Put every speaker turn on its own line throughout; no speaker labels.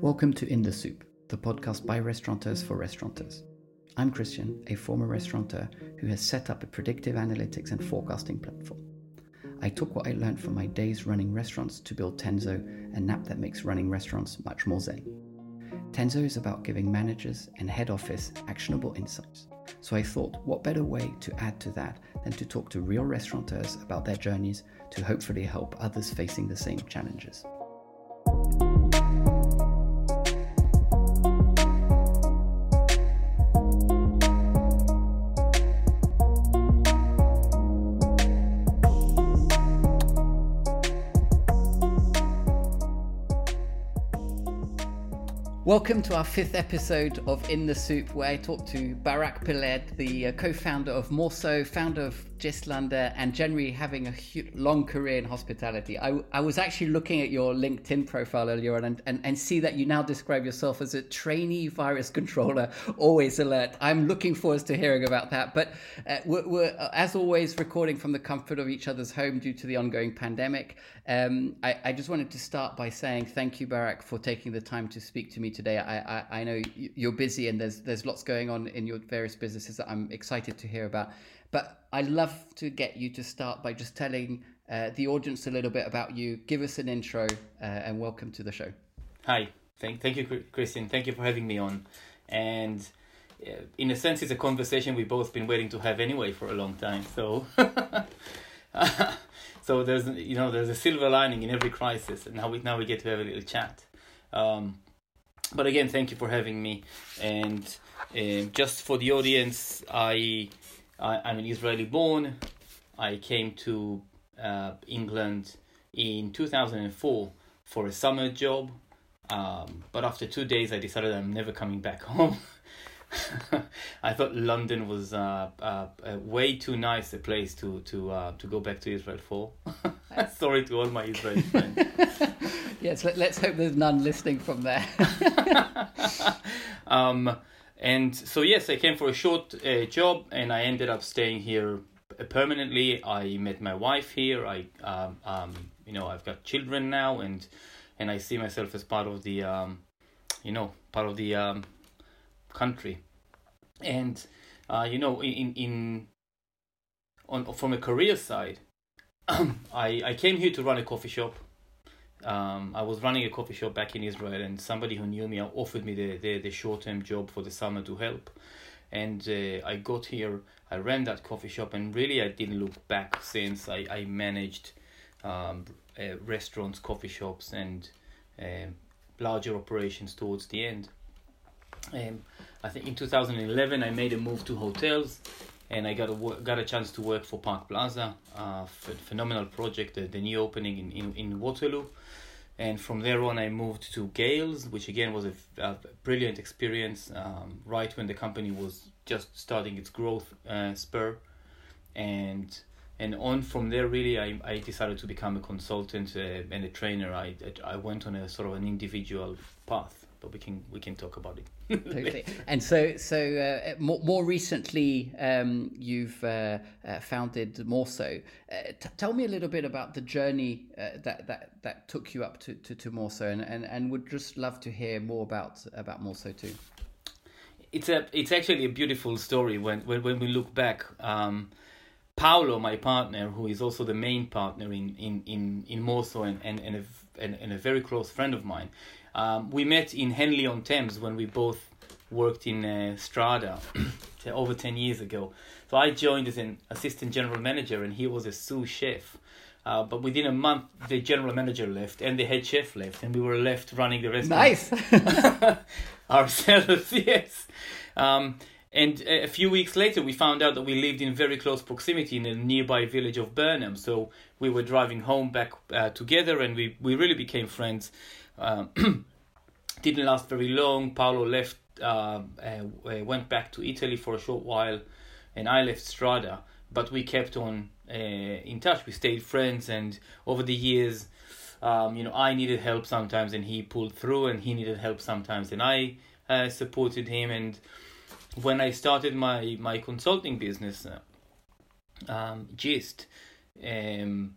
Welcome to In the Soup, the podcast by restaurateurs for restaurateurs. I'm Christian, a former restaurateur who has set up a predictive analytics and forecasting platform. I took what I learned from my days running restaurants to build Tenzo, an app that makes running restaurants much more zen. Tenzo is about giving managers and head office actionable insights. So I thought, what better way to add to that than to talk to real restaurateurs about their journeys to hopefully help others facing the same challenges. Welcome to our fifth episode of In the Soup, where I talk to Barak Peled, the uh, co founder of Morso, founder of Gistlanda, and generally having a long career in hospitality. I, I, was actually looking at your LinkedIn profile earlier and, and, and see that you now describe yourself as a trainee virus controller, always alert. I'm looking forward to hearing about that. But uh, we're, we're, uh, as always, recording from the comfort of each other's home due to the ongoing pandemic. Um, I, I, just wanted to start by saying thank you, Barak, for taking the time to speak to me today. I, I, I know you're busy and there's, there's lots going on in your various businesses that I'm excited to hear about. But I'd love to get you to start by just telling uh, the audience a little bit about you. Give us an intro uh, and welcome to the show.
Hi, thank, thank you, Christian. Thank you for having me on. And uh, in a sense, it's a conversation we've both been waiting to have anyway for a long time. So, so there's you know there's a silver lining in every crisis, and now we now we get to have a little chat. Um, but again, thank you for having me. And um, just for the audience, I I, am an Israeli born. I came to uh, England in 2004 for a summer job. Um, but after two days, I decided I'm never coming back home. I thought London was uh, uh, way too nice a place to to uh, to go back to Israel for. Sorry to all my Israeli friends.
yes, let, us hope there's none listening from there.
um, and so yes, I came for a short uh, job, and I ended up staying here permanently. I met my wife here. I um, um you know I've got children now, and and I see myself as part of the um, you know part of the um, country, and uh, you know in in on from a career side, I I came here to run a coffee shop um, I was running a coffee shop back in Israel, and somebody who knew me offered me the, the, the short term job for the summer to help. And uh, I got here, I ran that coffee shop, and really I didn't look back since I, I managed um, uh, restaurants, coffee shops, and uh, larger operations towards the end. Um, I think in 2011 I made a move to hotels and I got a got a chance to work for Park Plaza, uh, phenomenal project, the, the new opening in, in, in Waterloo. And from there on, I moved to Gail's, which again was a, a brilliant experience. Um, right when the company was just starting its growth uh, spur, and and on from there, really, I, I decided to become a consultant uh, and a trainer. I I went on a sort of an individual path but we can we can talk about it.
totally. And so so uh, more, more recently, um, you've uh, uh, founded Morso. Uh, t- tell me a little bit about the journey uh, that that that took you up to to, to Morso, and, and and would just love to hear more about about Morso too.
It's a it's actually a beautiful story when when when we look back. Um, Paolo, my partner, who is also the main partner in in in in Morso and and and a, and, and a very close friend of mine, um, we met in Henley on Thames when we both worked in uh, Strada over 10 years ago. So I joined as an assistant general manager and he was a sous chef. Uh, but within a month, the general manager left and the head chef left, and we were left running the restaurant.
Nice.
ourselves, yes. Um, and a few weeks later, we found out that we lived in very close proximity in a nearby village of Burnham. So we were driving home back uh, together, and we, we really became friends. Um, didn't last very long. Paolo left, uh, uh, went back to Italy for a short while, and I left Strada. But we kept on uh, in touch. We stayed friends, and over the years, um, you know, I needed help sometimes, and he pulled through, and he needed help sometimes, and I uh, supported him. And when I started my my consulting business, uh, um, Gist, um,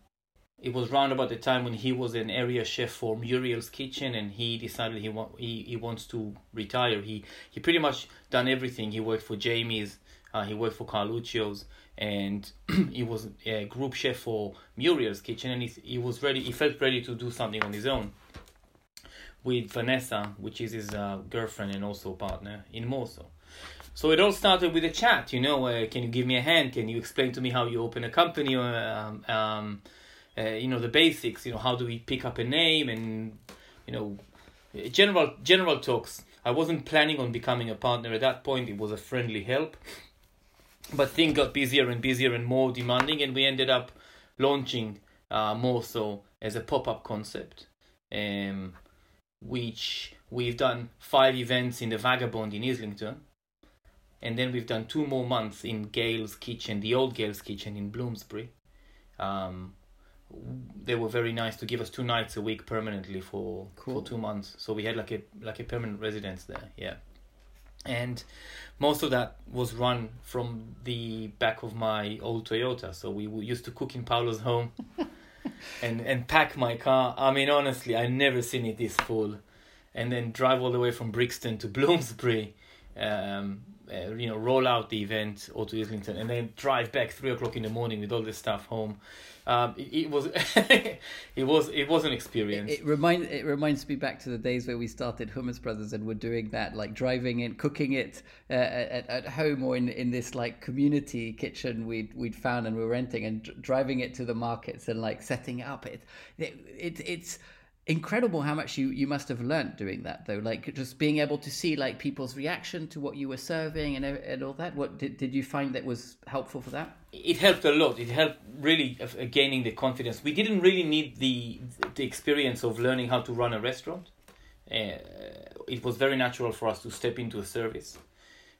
it was round about the time when he was an area chef for Muriel's Kitchen, and he decided he want he, he wants to retire. He he pretty much done everything. He worked for Jamie's, uh, he worked for Carluccio's, and he was a group chef for Muriel's Kitchen, and he he was ready. He felt ready to do something on his own with Vanessa, which is his uh, girlfriend and also partner in Morso. So it all started with a chat, you know. Uh, can you give me a hand? Can you explain to me how you open a company? Um, um, uh, you know the basics. You know how do we pick up a name and you know general general talks. I wasn't planning on becoming a partner at that point. It was a friendly help, but things got busier and busier and more demanding, and we ended up launching uh, Morso as a pop up concept. Um, which we've done five events in the Vagabond in Islington, and then we've done two more months in Gail's Kitchen, the old Gail's Kitchen in Bloomsbury. Um, they were very nice to give us two nights a week permanently for cool. for two months. So we had like a like a permanent residence there. Yeah, and most of that was run from the back of my old Toyota. So we, we used to cook in Paolo's home. and and pack my car. I mean, honestly, I never seen it this full, and then drive all the way from Brixton to Bloomsbury, um, uh, you know, roll out the event or to Islington, and then drive back three o'clock in the morning with all this stuff home. Um, it, it, was it was it was an experience.
It, it reminds it reminds me back to the days where we started Hummus Brothers and were doing that, like driving in, cooking it uh, at, at home or in, in this like community kitchen we'd we'd found and we were renting and driving it to the markets and like setting up. It, it, it it's incredible how much you you must have learned doing that though like just being able to see like people's reaction to what you were serving and, and all that. What did, did you find that was helpful for that?
It helped a lot. It helped really uh, gaining the confidence. We didn't really need the the experience of learning how to run a restaurant. Uh, it was very natural for us to step into a service.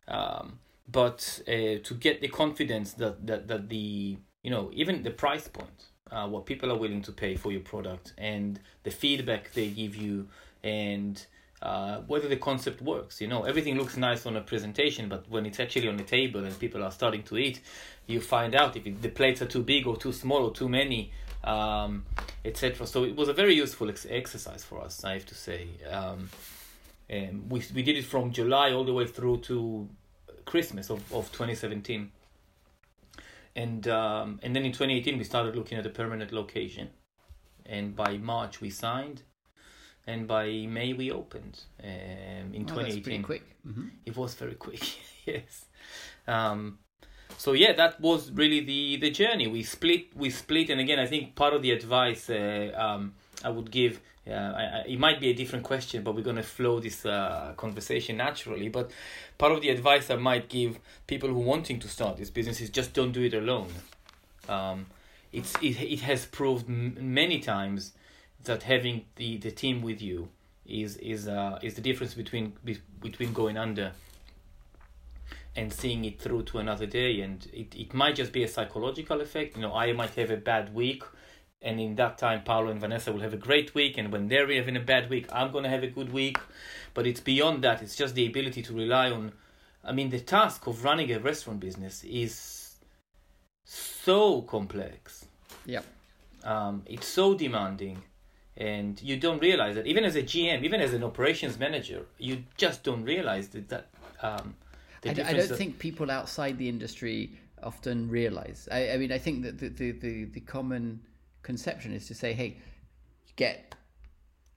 Um, but uh, to get the confidence that, that that the you know even the price point uh, what people are willing to pay for your product and the feedback they give you and uh, whether the concept works. You know, everything looks nice on a presentation, but when it's actually on the table and people are starting to eat, you find out if it, the plates are too big or too small or too many, um, etc. So it was a very useful ex- exercise for us, I have to say. Um, we we did it from July all the way through to Christmas of, of 2017 and um, and then in 2018 we started looking at a permanent location, and by March we signed, and by May we opened. Um, in 2018,
quick. Mm-hmm.
It was very quick. yes. Um, so yeah, that was really the the journey. We split. We split, and again, I think part of the advice uh, um, I would give yeah, I, I, it might be a different question, but we're going to flow this uh, conversation naturally. But part of the advice I might give people who wanting to start this business is just don't do it alone. Um, it's it, it has proved m- many times that having the, the team with you is is uh, is the difference between be, between going under and seeing it through to another day. And it, it might just be a psychological effect. You know, I might have a bad week and in that time Paolo and Vanessa will have a great week. And when they're having a bad week I'm going to have a good week. But it's beyond that. It's just the ability to rely on I mean the task of running a restaurant business is so complex.
Yeah
um, it's so demanding. And you don't realize that. Even as a GM even as an operations manager you just don't realize that, that um,
I, I, don't of... think people outside the industry often realize. I, I mean I think that the, the, the, the common conception is to say, hey, get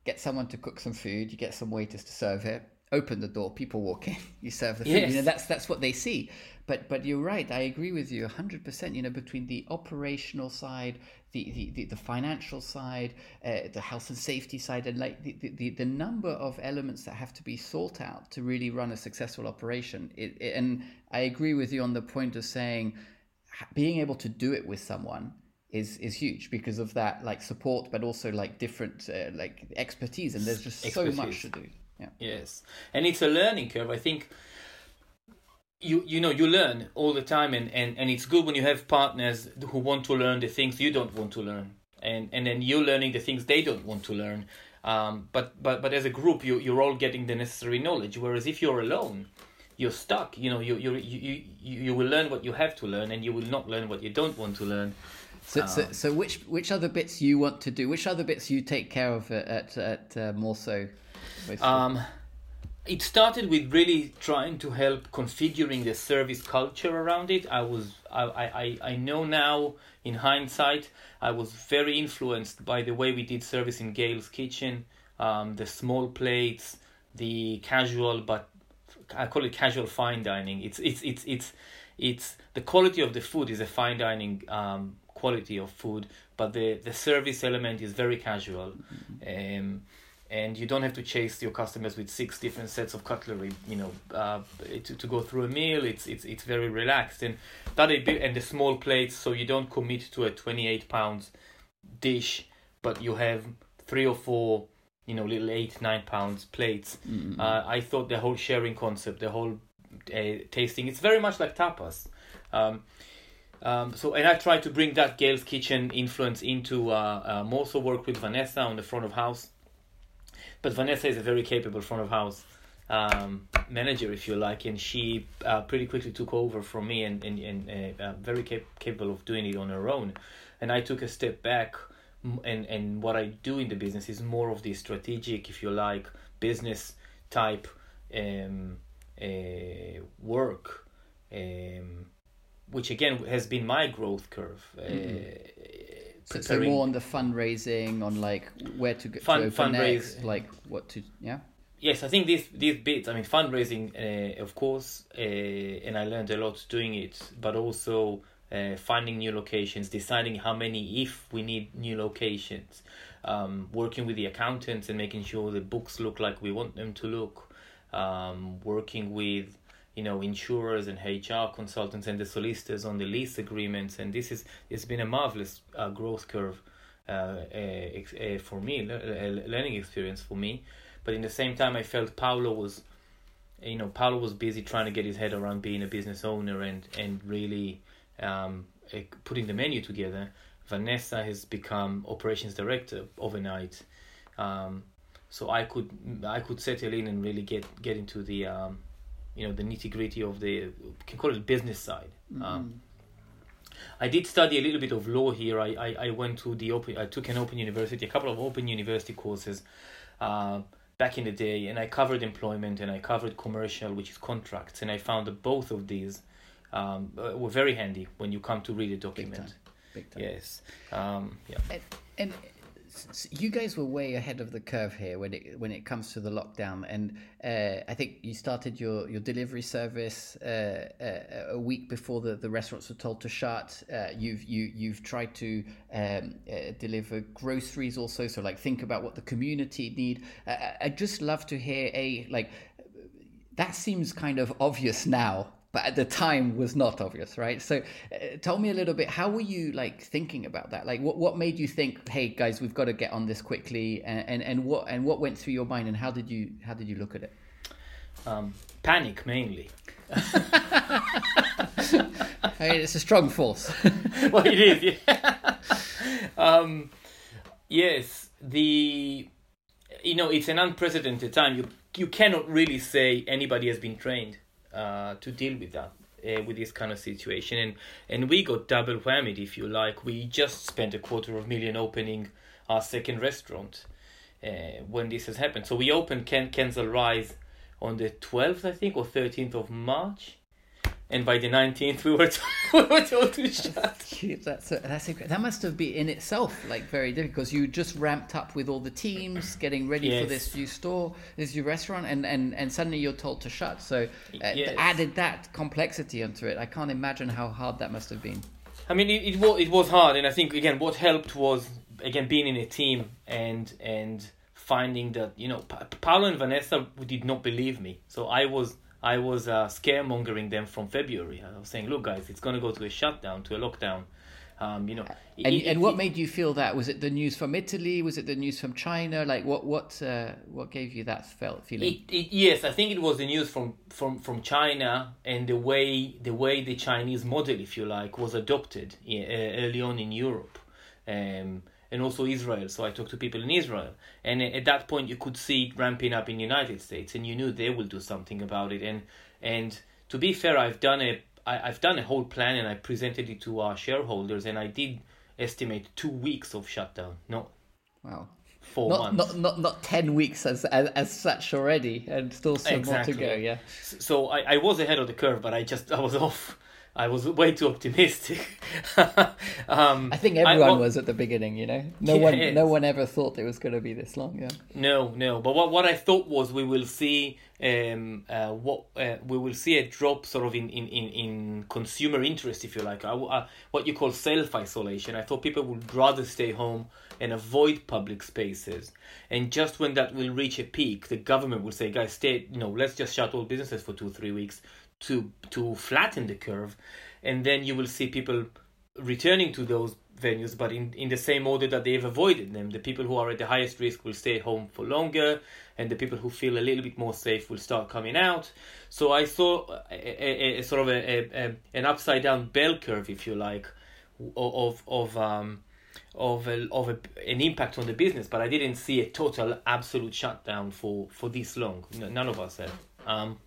get someone to cook some food, you get some waiters to serve it, open the door, people walk in, you serve the food. Yes. You know, that's that's what they see. But but you're right, I agree with you hundred percent. You know, between the operational side, the the, the, the financial side, uh, the health and safety side, and like the, the, the number of elements that have to be sought out to really run a successful operation. It, it, and I agree with you on the point of saying being able to do it with someone is is huge because of that like support but also like different uh, like expertise and there's just expertise. so much to do. Yeah.
Yes. And it's a learning curve. I think you you know you learn all the time and, and and it's good when you have partners who want to learn the things you don't want to learn. And and then you're learning the things they don't want to learn. Um, but but but as a group you you're all getting the necessary knowledge. Whereas if you're alone you're stuck. You know you you you you, you will learn what you have to learn and you will not learn what you don't want to learn
So, um, so, so which which other bits you want to do? Which other bits you take care of at at, uh, so?
Um, it started with really trying to help configuring the service culture around it. I was I, I, I know now in hindsight I was very influenced by the way we did service in Gail's kitchen, um, the small plates, the casual but I call it casual fine dining. It's it's it's it's it's the quality of the food is a fine dining um, quality of food, but the the service element is very casual. Mm-hmm. Um, and you don't have to chase your customers with six different sets of cutlery you know uh, to, to go through a meal it's it's it's very relaxed and that bit, and the small plates so you don't commit to a 28 pounds dish but you have three or four you know little eight nine pounds plates mm-hmm. uh, i thought the whole sharing concept the whole uh, tasting it's very much like tapas um, um, so and I tried to bring that Gail's Kitchen influence into. Uh, um, also work with Vanessa on the front of house, but Vanessa is a very capable front of house um, manager, if you like, and she uh, pretty quickly took over from me and, and, and uh, very cap- capable of doing it on her own. And I took a step back, and, and what I do in the business is more of the strategic, if you like, business type um, uh, work, um, which again has been my growth curve. Mm-hmm
so, so, more on the fundraising, on like where to go Fund, to fundraise, next, like what to yeah.
Yes, I think these these bits. I mean, fundraising, uh, of course, uh, and I learned a lot doing it. But also uh, finding new locations, deciding how many, if we need new locations, um, working with the accountants and making sure the books look like we want them to look, um, working with you know insurers and HR consultants and the solicitors on the lease agreements and this is it's been a marvelous uh, growth curve uh, uh, for me a learning experience for me. But in the same time I felt Paolo was you know Paolo was busy trying to get his head around being a business owner and and really um, putting the menu together. Vanessa has become operations director overnight. Um, so I could I could settle in and really get get into the um, you know the nitty gritty of the can call it business side. Mm-hmm. Um, I did study a little bit of law here. I, I, I went to the open. I took an open university, a couple of open university courses, uh, back in the day, and I covered employment and I covered commercial, which is contracts, and I found that both of these um, uh, were very handy when you come to read a document.
Big time. Big time.
Yes. Um, yeah.
And, and you guys were way ahead of the curve here when it when it comes to the lockdown, and uh, I think you started your, your delivery service uh, uh, a week before the, the restaurants were told to shut. Uh, you've you you've tried to um, uh, deliver groceries also, so like think about what the community need. I'd just love to hear a like that seems kind of obvious now but at the time was not obvious, right? So, uh, tell me a little bit. How were you like thinking about that? Like, what what made you think, hey guys, we've got to get on this quickly, and and, and what and what went through your mind, and how did you how did you look at it?
Um, panic mainly.
I mean, it's a strong force.
well, it is. Yeah. um, yes, the you know it's an unprecedented time. You you cannot really say anybody has been trained uh, to deal with that. Uh, with this kind of situation. And and we got double whammy if you like. We just spent a quarter of a million opening our second restaurant uh, when this has happened. So we opened Ken- Kensal Rise on the 12th I think or 13th of March and by the 19th we were, we were told to shut.
That's a, that's a, that must have been in itself like very difficult because you just ramped up with all the teams getting ready yes. for this new store, this new restaurant, and, and, and suddenly you're told to shut. So uh, yes. added that complexity onto it. I can't imagine how hard that must have been.
I mean, it, it was it was hard, and I think again what helped was again being in a team and and finding that you know pa- Paolo and Vanessa did not believe me, so I was I was uh, scaremongering them from February. I was saying, look, guys, it's going to go to a shutdown, to a lockdown. Um, you know,
and, it, and what it, made you feel that? Was it the news from Italy? Was it the news from China? Like what what uh, what gave you that felt feeling?
It, yes, I think it was the news from, from, from China and the way the way the Chinese model, if you like, was adopted uh, early on in Europe. Um, and also Israel. So I talked to people in Israel, and at that point you could see it ramping up in the United States, and you knew they will do something about it. And and to be fair, I've done a I, I've done a whole plan, and I presented it to our shareholders, and I did estimate two weeks of shutdown, No,
wow.
four
Not,
months.
not not not ten weeks as as, as such already, and still some
Exactly.
more to go. Yeah.
So I, I was ahead of the curve, but I just I was off. I was way too optimistic. um,
I think everyone
well,
was at the beginning. You know, no
Yeah,
one no one ever thought it was going to be this long. Yeah.
No, no. But what, what I thought was we will see um uh, what uh, we will see a drop sort of in in, in, in consumer interest, if you like, uh, uh, what you call self isolation. I thought people would rather stay home and avoid public spaces, and just when that will reach a peak, the government will say, guys, stay. You know, let's just shut all businesses for two three weeks to to flatten the curve, and then you will see people returning to those venues, but in, in the same order that they've avoided them. The people who are at the highest risk will stay home for longer, and the people who feel a little bit more safe will start coming out. So I saw a, a, a sort of a, a, an upside down bell curve, if you like, of of um of a, of an impact on the business, but I didn't see a total absolute shutdown for for this long. None of us have. Um,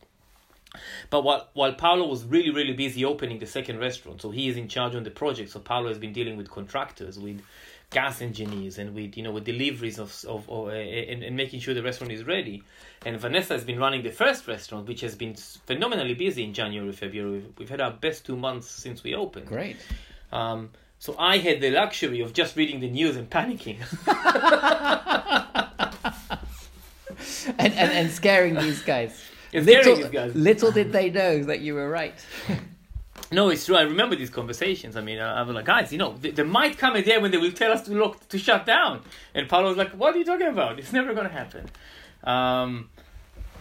but while while Paolo was really really busy opening the second restaurant, so he is in charge on the project. So Paolo has been dealing with contractors, with gas engineers, and with you know with deliveries of of, of uh, and, and making sure the restaurant is ready. And Vanessa has been running the first restaurant, which has been phenomenally busy in January February. We've, we've had our best two months since we opened.
Great.
Um, so I had the luxury of just reading the news and panicking.
and, and, and scaring these guys. Little, little did they know that you were right.
No, it's true. I remember these conversations. I mean, I, I was like, guys, you know, th- there might come a day when they will tell us to lock to shut down. And Paolo was like, what are you talking about? It's never going to happen. Um,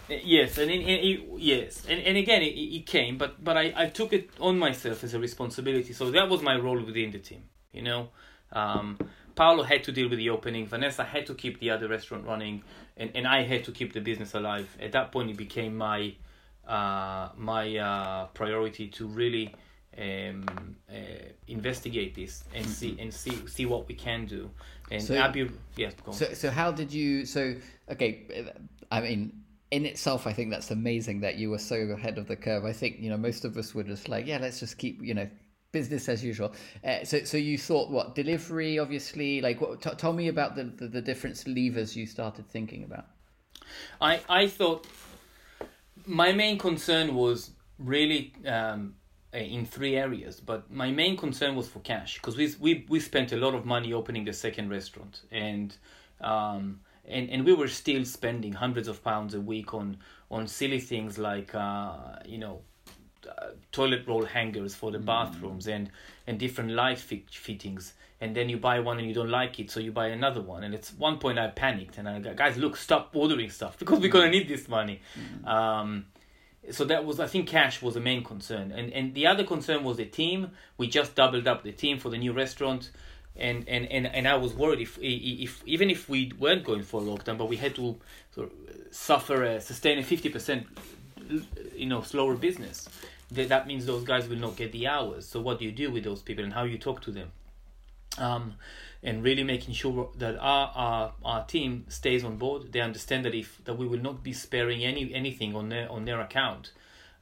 yes, and, in, in, it- yes, and, and again, it, it came, but but I, I took it on myself as a responsibility. So that was my role within the team. You know, um, Paolo had to deal with the opening. Vanessa had to keep the other restaurant running, and, and I had to keep the business alive. At that point, it became my uh, my uh, priority to really um, uh, investigate this and see and see see what we can do. And
So-
Abu, yeah, go on.
So, so how did you? So, okay, I mean, in itself, I think that's amazing that you were so ahead of the curve. I think you know most of us were just like, yeah, let's just keep you know business as usual. Uh, so, so you thought what delivery? Obviously, like, what, t- tell me about the, the the different levers you started thinking about.
I I thought my main concern was really um, uh, in three areas, but my main concern was for cash because we we we spent a lot of money opening the second restaurant and. Um, and, and we were still spending hundreds of pounds a week on on silly things like uh, you know uh, toilet roll hangers for the bathrooms and and different light fit- fittings. And then you buy one and you don't like it so you buy another one. And it's one point i panicked and i go guys look stop ordering stuff because we're gonna need this money. Um, so that was i think cash was the main concern. And and the other concern was the team. We just doubled up the team for the new restaurant. And and and, and i was worried if if even if we weren't going for a lockdown but we had to sort of suffer a sustain a 50% you know slower business. That means those guys will not get the hours. So what do you do with those people and how you talk to them? Um, and really making sure that our, our our team stays on board. They understand that if that we will not be sparing any anything on their on their account.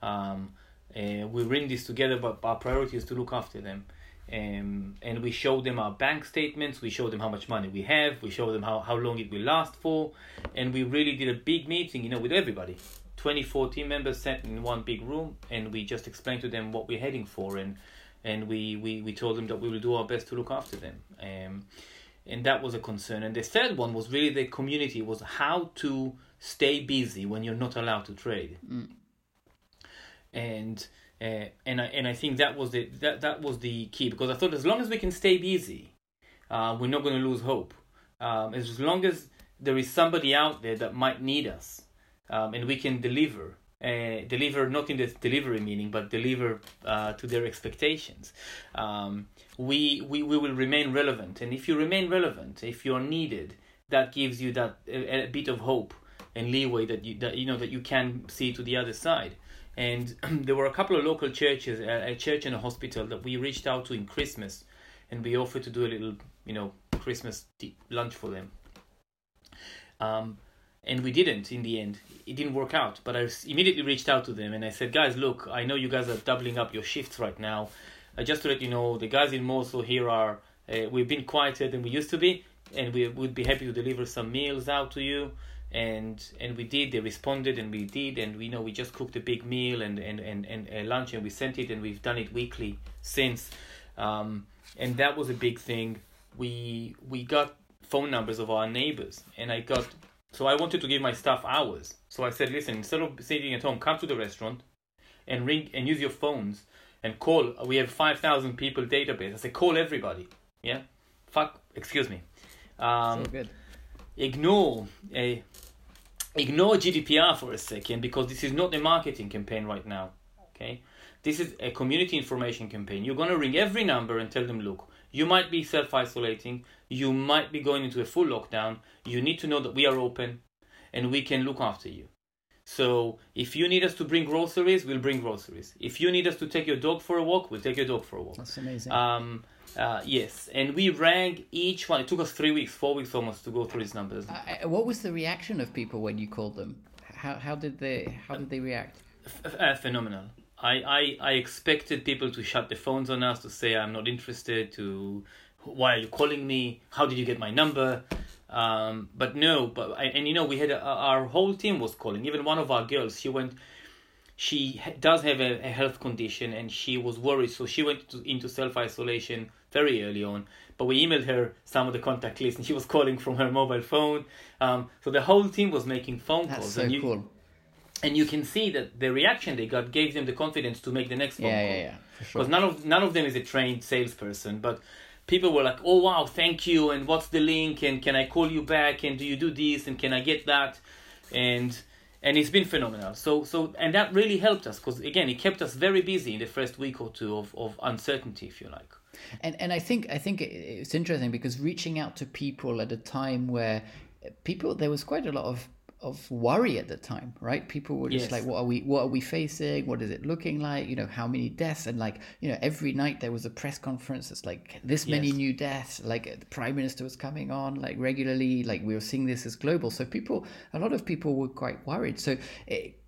Um, uh, we're in this together but our priority is to look after them. Um, and we show them our bank statements. We show them how much money we have. We show them how, how long it will last for. And we really did a big meeting you know with everybody 24 team members sat in one big room and we just explained to them what we're heading for and and we, we, we told them that we will do our best to look after them. Um, and that was a concern. And the third one was really the community was how to stay busy when you're not allowed to trade. And uh, and I and I think that was the that that was the key because I thought as long as we can stay busy, uh, we're not going to lose hope. Um, as long as there is somebody out there that might need us, um, and we can deliver, uh, deliver not in the delivery meaning, but deliver uh, to their expectations. Um, we, we we will remain relevant, and if you remain relevant, if you're needed, that gives you that a, a bit of hope and leeway that you that you know that you can see to the other side and there were a couple of local churches, a, a church and a hospital that we reached out to in Christmas, and we offered to do a little, you know, Christmas lunch for them. Um, and we didn't in the end. It didn't work out. But I immediately reached out to them and I said, guys, look, I know you guys are doubling up your shifts right now. Uh, just to let you know, the guys in Morso here are Uh, we've been quieter than we used to be, and we would be happy to deliver some meals out to you. And and we did. They responded, and we did. And we know we just cooked a big meal and and and, and uh, lunch, and we sent it, and we've done it weekly since. Um, and that was a big thing. We we got phone numbers of our neighbors, and I got. So I wanted to give my staff hours. So I said, listen, instead of sitting at home, come to the restaurant, and ring and use your phones and call. We have five thousand people database. I said, call everybody. Yeah, fuck. Excuse me. Um,
so good.
Ignore a. Ignore GDPR for a second because this is not a marketing campaign right now. Okay, this is a community information campaign. You're gonna ring every number and tell them, look, you might be self isolating, you might be going into a full lockdown. You need to know that we are open and we can look after you. So if you need us to bring groceries, we'll bring groceries. If you need us to take your dog for a walk, we'll take your dog for a walk.
That's amazing.
Um, uh, yes, and we rang each one. It took us three weeks, four weeks almost, to go through these numbers.
Uh, what was the reaction of people when you called them? How, how did they how did they react?
F- uh, phenomenal. I, I I expected people to shut the phones on us, to say I'm not interested, to why are you calling me? How did you get my number? Um, but no, but and you know we had a, our whole team was calling. Even one of our girls, she went. She does have a, a health condition, and she was worried, so she went to, into self isolation very early on. But we emailed her some of the contact lists, and she was calling from her mobile phone. Um, so the whole team was making phone
That's
calls.
so
and you,
cool.
and you can see that the reaction they got gave them the confidence to make the next phone
Yeah,
call
yeah, yeah, for sure.
because none of none of them is a trained salesperson but people were like oh wow thank you and what's the link and can i call you back and do you do this and can i get that? And and it's been phenomenal. So so and that really helped us because again it kept us very busy in the first week or two of, of uncertainty if you like.
And and I think I think it's interesting because reaching out to people at a time where people there was quite a lot of of worry at the time, right? People were just
Yes.
like, "What are we? What are we facing? What is it looking like? You know, how many deaths?" And like, you know, every night there was a press conference. It's like this many
Yes.
new deaths. Like the prime minister was coming on like regularly. Like we were seeing this as global. So people, a lot of people were quite worried. So it,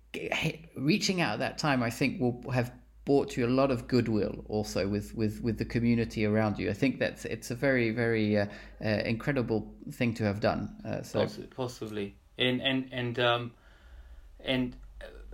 reaching out at that time, I think, will have brought you a lot of goodwill also with with with the community around you. I think that's it's a very very uh, uh, incredible thing to have done. Uh, so
Possi- possibly and and and um and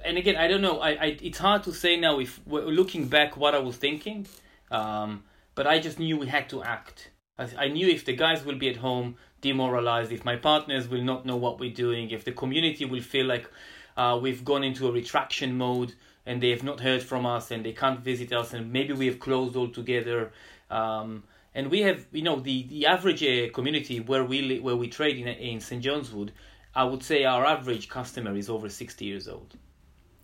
and again i don't know. I, I it's hard to say now if looking back what i was thinking um but i just knew we had to act. I, I knew if the guys will be at home demoralized if my partners will not know what we're doing if the community will feel like uh, we've gone into a retraction mode and they have not heard from us and they can't visit us and maybe we have closed altogether um, and we have you know the the average uh, community where we where we trade in in St John's Wood I would say our average customer is over 60 years old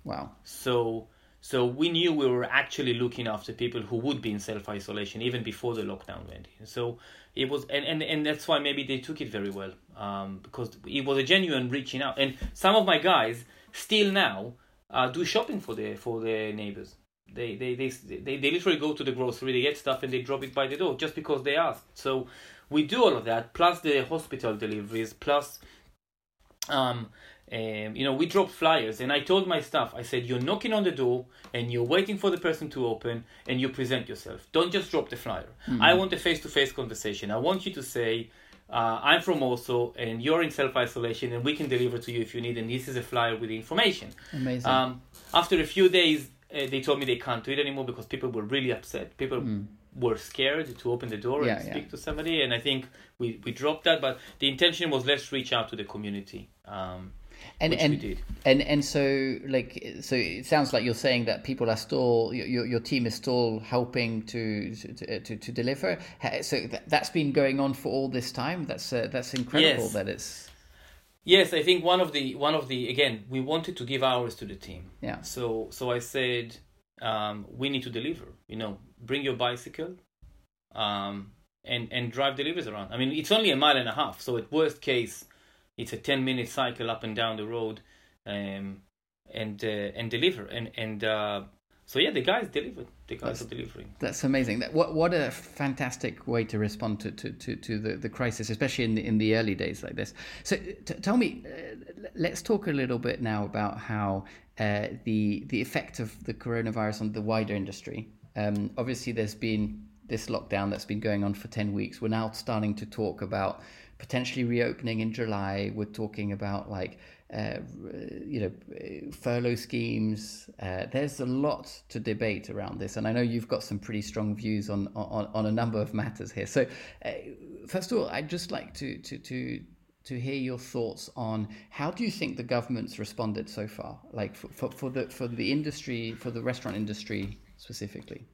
wow,
so so we knew we were actually looking after people who would be in self isolation even before the lockdown went in. So it was and, and, and that's why maybe they took it very well. Um, because it was a genuine reaching out. And some of my guys still now uh, do shopping for their for their neighbors. They they, they they they literally go to the grocery, they get stuff and they drop it by the door just because they asked. So we do all of that, plus the hospital deliveries, plus um, um, you know, we dropped flyers, and I told my staff, I said, you're knocking on the door, and you're waiting for the person to open, and you present yourself. Don't just drop the flyer. I want a face-to-face conversation. I want you to say, uh, I'm from Morso, and you're in self-isolation, and we can deliver to you if you need, and this is a flyer with the information.
amazing.
Um, after a few days, uh, they told me they can't do it anymore because people were really upset. People were scared to open the door
Yeah,
and
yeah.
speak to somebody, and I think we, we dropped that. But the intention was let's reach out to the community, um,
and and and and so like so it sounds like you're saying that people are still your your, your team is still helping to to to, to deliver. So that, that's been going on for all this time. That's uh, that's incredible
Yes.
that it's
Yes, I think one of the one of the again we wanted to give hours to the team.
yeah
So so I said um, we need to deliver. You know, bring your bicycle, um, and and drive deliveries around. I mean, it's only a mile and a half, so at worst case, it's a ten minute cycle up and down the road, um, and uh, and deliver. And and uh, so yeah, the guys delivered. The guys
That's-
are delivering.
That's amazing. That, what what a fantastic way to respond to, to, to, to the, the crisis, especially in the, in the early days like this. So t- tell me, uh, let's talk a little bit now about how uh, the the effect of the coronavirus on the wider industry. Um, obviously, there's been this lockdown that's been going on for 10 weeks, we're now starting to talk about potentially reopening in July. We're talking about like, uh, you know, furlough schemes. Uh, there's a lot to debate around this, and I know you've got some pretty strong views on on, on a number of matters here. So, uh, first of all, I'd just like to to to to hear your thoughts on how do you think the government's responded so far, like for, for, for the for the industry, for the restaurant industry specifically.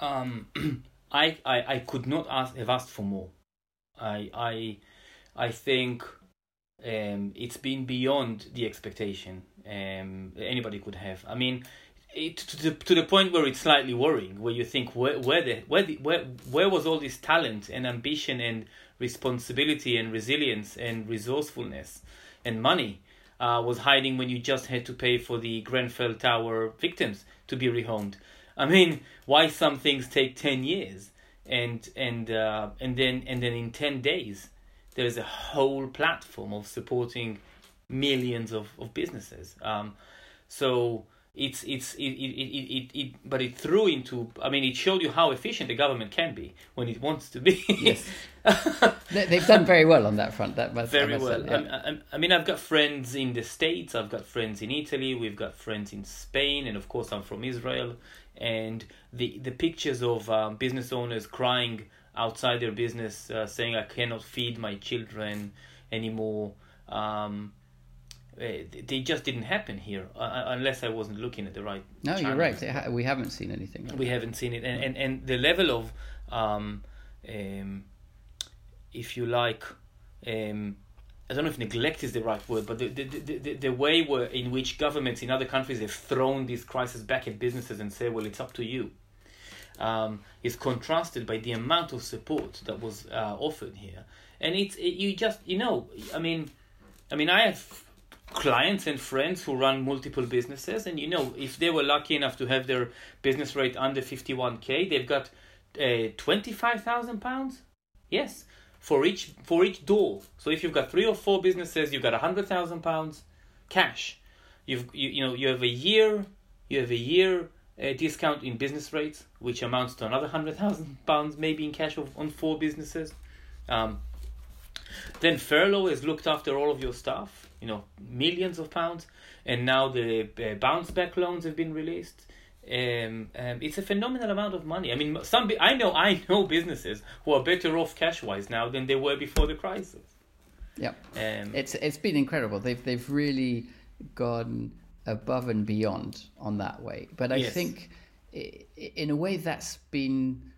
Um, I, I I could not ask have asked for more. I I I think um, it's been beyond the expectation um, anybody could have. I mean, it, to the to the point where it's slightly worrying, where you think where where the where the, where where was all this talent and ambition and responsibility and resilience and resourcefulness and money uh, was hiding when you just had to pay for the Grenfell Tower victims to be rehomed. I mean, why some things take ten years and and uh, and then and then in ten days there's a whole platform of supporting millions of, of businesses. Um, so it's it's it, it, it, it, but it threw into i mean it showed you how efficient the government can be when it wants to be
yes they've done very well on that front that must,
very well yeah. I, I, mean i've got friends in the states i've got friends in italy we've got friends in spain and of course i'm from israel and the the pictures of um, business owners crying outside their business uh, saying i cannot feed my children anymore um, uh, they just didn't happen here uh, uh, unless I wasn't looking at the right.
No, you're right. We haven't seen anything.
Like we haven't seen it, and and, and the level of, um, um, if you like, um, I don't know if neglect is the right word, but the the, the, the, the way where, in which governments in other countries have thrown this crisis back at businesses and say, well, it's up to you, um, is contrasted by the amount of support that was uh, offered here, and it's it, you just you know I mean, I mean I have clients and friends who run multiple businesses and you know if they were lucky enough to have their business rate under 51k they've got uh, 25000 pounds? Yes. For each for each door. So if you've got three or four businesses you've got a 100000 pounds cash. You've you, you know you have a year you have a year uh, discount in business rates which amounts to another 100000 pounds maybe in cash of, on four businesses um, then furlough has looked after all of your staff you know millions of pounds, and now the uh, bounce back loans have been released. Um, um, it's a phenomenal amount of money. I mean, some I know I know businesses who are better off cash wise now than they were before the crisis.
Yeah, um, it's it's been incredible. They've they've really gone above and beyond on that way. But I yes. think, in a way, that's been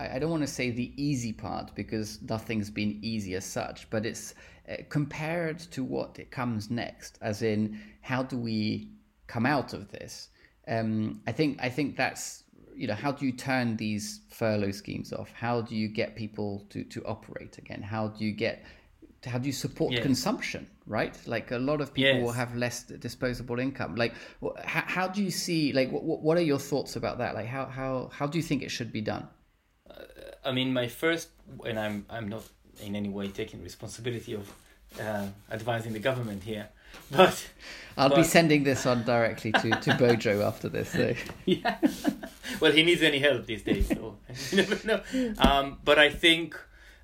I don't want to say the easy part because nothing's been easy as such, but it's uh, compared to what it comes next, as in how do we come out of this? Um, I think I think that's you know how do you turn these furlough schemes off? How do you get people to to operate again? How do you get how do you support yes. consumption right like a lot of people yes. will have less disposable income like how, how do you see like what, what are your thoughts about that like how how how do you think it should be done
I mean, my first, and I'm I'm not in any way taking responsibility of uh, advising the government here, but
I'll
but,
be sending this on directly to to Bojo after this. So.
yeah, well, he needs any help these days, so you never know. Um, but I think.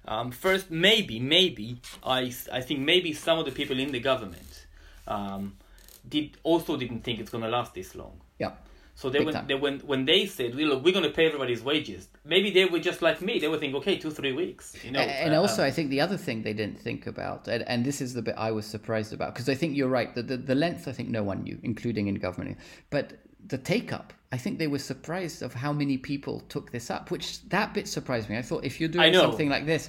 Um, first, maybe, maybe I, I think maybe some of the people in the government um, did also didn't think it's going to last this long.
Yeah.
So they when, they when when they said, we look, we're going to pay everybody's wages," maybe they were just like me. They would think, "Okay, two three weeks." You know.
And uh, also, um, I think the other thing they didn't think about, and, and this is the bit I was surprised about, because I think you're right. The, the the length, I think no one knew, including in government, but the take up. I think they were surprised of how many people took this up, which that bit surprised me. I thought if you're doing something like this,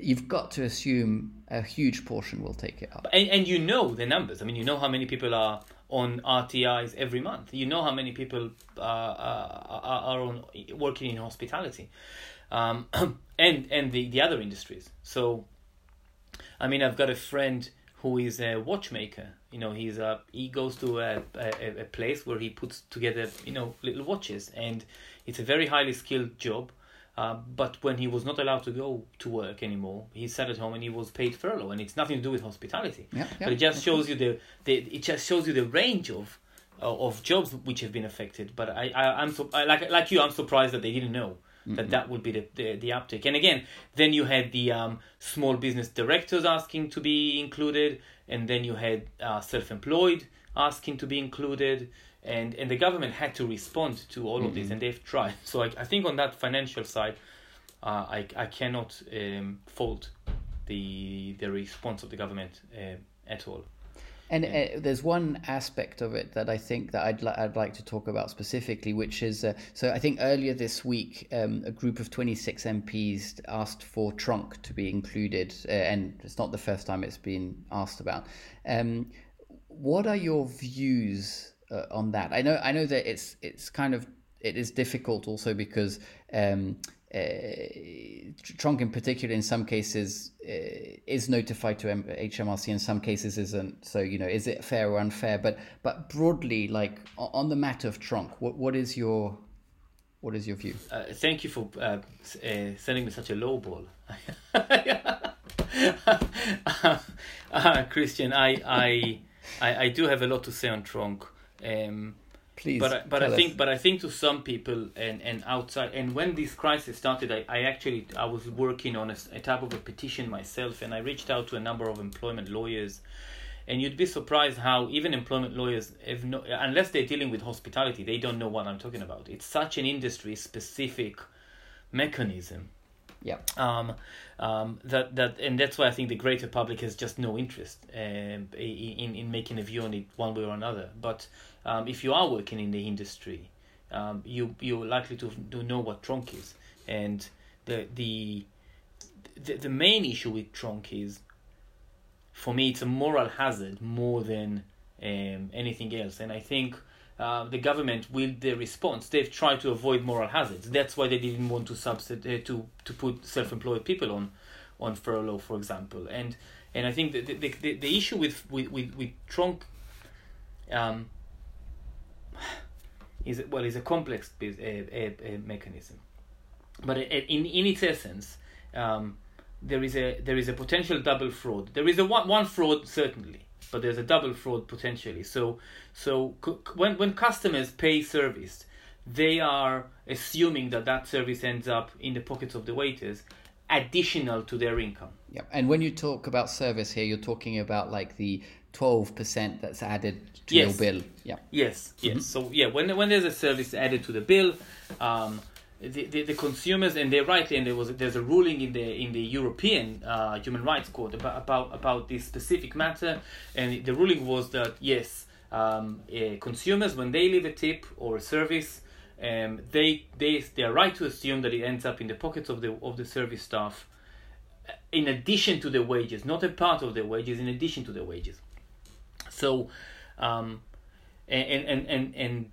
you've got to assume a huge portion will take it up.
And, and you know the numbers. I mean, you know how many people are on RTIs every month. You know how many people uh, uh, are on working in hospitality, um, and and the, the other industries. So, I mean, I've got a friend who is a watchmaker. You know, he's a he goes to a, a, a place where he puts together you know little watches, and it's a very highly skilled job. Uh, but when he was not allowed to go to work anymore, he sat at home and he was paid furlough, and it's nothing to do with hospitality.
Yeah, yeah,
but it just shows you the, the it just shows you the range of uh, of jobs which have been affected. But I, I I'm so I, like like you, I'm surprised that they didn't know mm-hmm. that that would be the, the, the uptake. And again, then you had the um, small business directors asking to be included, and then you had uh, self-employed asking to be included, and and the government had to respond to all mm-hmm. of this, and they've tried. So I, I think on that financial side, uh, I I cannot um, fault the the response of the government uh, at all.
And uh, there's one aspect of it that I think that I'd, li- I'd like to talk about specifically, which is uh, so I think earlier this week, um, a group of 26 MPs asked for tronc to be included, uh, and it's not the first time it's been asked about. Um, what are your views uh, on that? I know I know that it's it's kind of it is difficult also because um, uh, tronc in particular in some cases uh, is notified to HMRC in some cases isn't. So you know is it fair or unfair? But but broadly like on the matter of tronc what what is your what is your view?
Uh, thank you for uh, uh, sending me such a low ball. Christian I, I I I do have a lot to say on tronc um,
Please,
but I, but I think but I think to some people and, and outside and when this crisis started, I, I actually I was working on a, a type of a petition myself, and I reached out to a number of employment lawyers, and you'd be surprised how even employment lawyers, have no, unless they're dealing with hospitality, they don't know what I'm talking about. It's such an industry specific mechanism.
Yeah.
Um, um, that that and that's why I think the greater public has just no interest um, in in making a view on it one way or another. But um, if you are working in the industry, um, you you're likely to to know what tronc is, and the the the, the main issue with tronc is, for me, it's a moral hazard more than um, anything else, and I think. Uh, the government with their response they've tried to avoid moral hazards. That's why they didn't want to substitute uh, to to put self-employed people on on furlough for example. And and I think the the, the, the issue with with with, with tronc um, is well is a complex a, a, a mechanism, but eh, in in its essence, um, there is a there is a potential double fraud. There is a one one fraud certainly, but there's a double fraud potentially. So so when when customers pay service, they are assuming that that service ends up in the pockets of the waiters additional to their income.
Yeah, and when you talk about service here, you're talking about like the 12% that's added to yes. your bill. Yeah.
Yes, yes. Mm-hmm. So, yeah, when, when there's a service added to the bill, um, the, the, the, consumers and they're right and there was there's a ruling in the in the European uh, Human Rights Court about, about about this specific matter and the ruling was that yes um, uh, consumers when they leave a tip or a service um, they they they are right to assume that it ends up in the pockets of the of the service staff in addition to the wages not a part of the wages in addition to the wages so, um, and, and, and, and,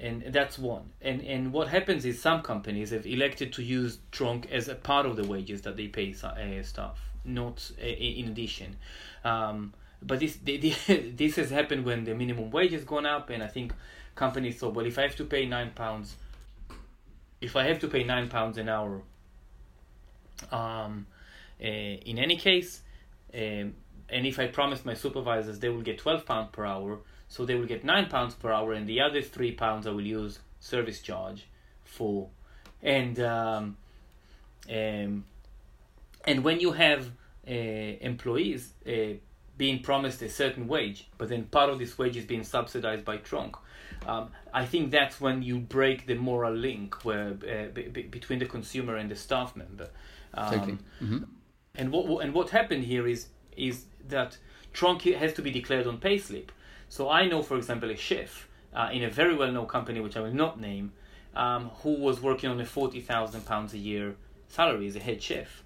and that's one. And, and what happens is some companies have elected to use tronc as a part of the wages that they pay uh, staff, not uh, in addition. Um, but this this has happened when the minimum wage has gone up, and I think companies thought, well, if I have to pay nine pounds, if I have to pay nine pounds an hour, um, uh, in any case, um, and if I promise my supervisors they will get 12 pounds per hour, so they will get 9 pounds per hour, and the other 3 pounds I will use service charge for. And um, um, and when you have uh, employees uh, being promised a certain wage, but then part of this wage is being subsidized by tronc, um, I think that's when you break the moral link where uh, b- b- between the consumer and the staff member.
Um, totally. Mm-hmm.
And what and what happened here is is that tronc has to be declared on payslip. So I know, for example, a chef uh, in a very well-known company, which I will not name, um, who was working on a forty thousand pounds a year salary as a head chef,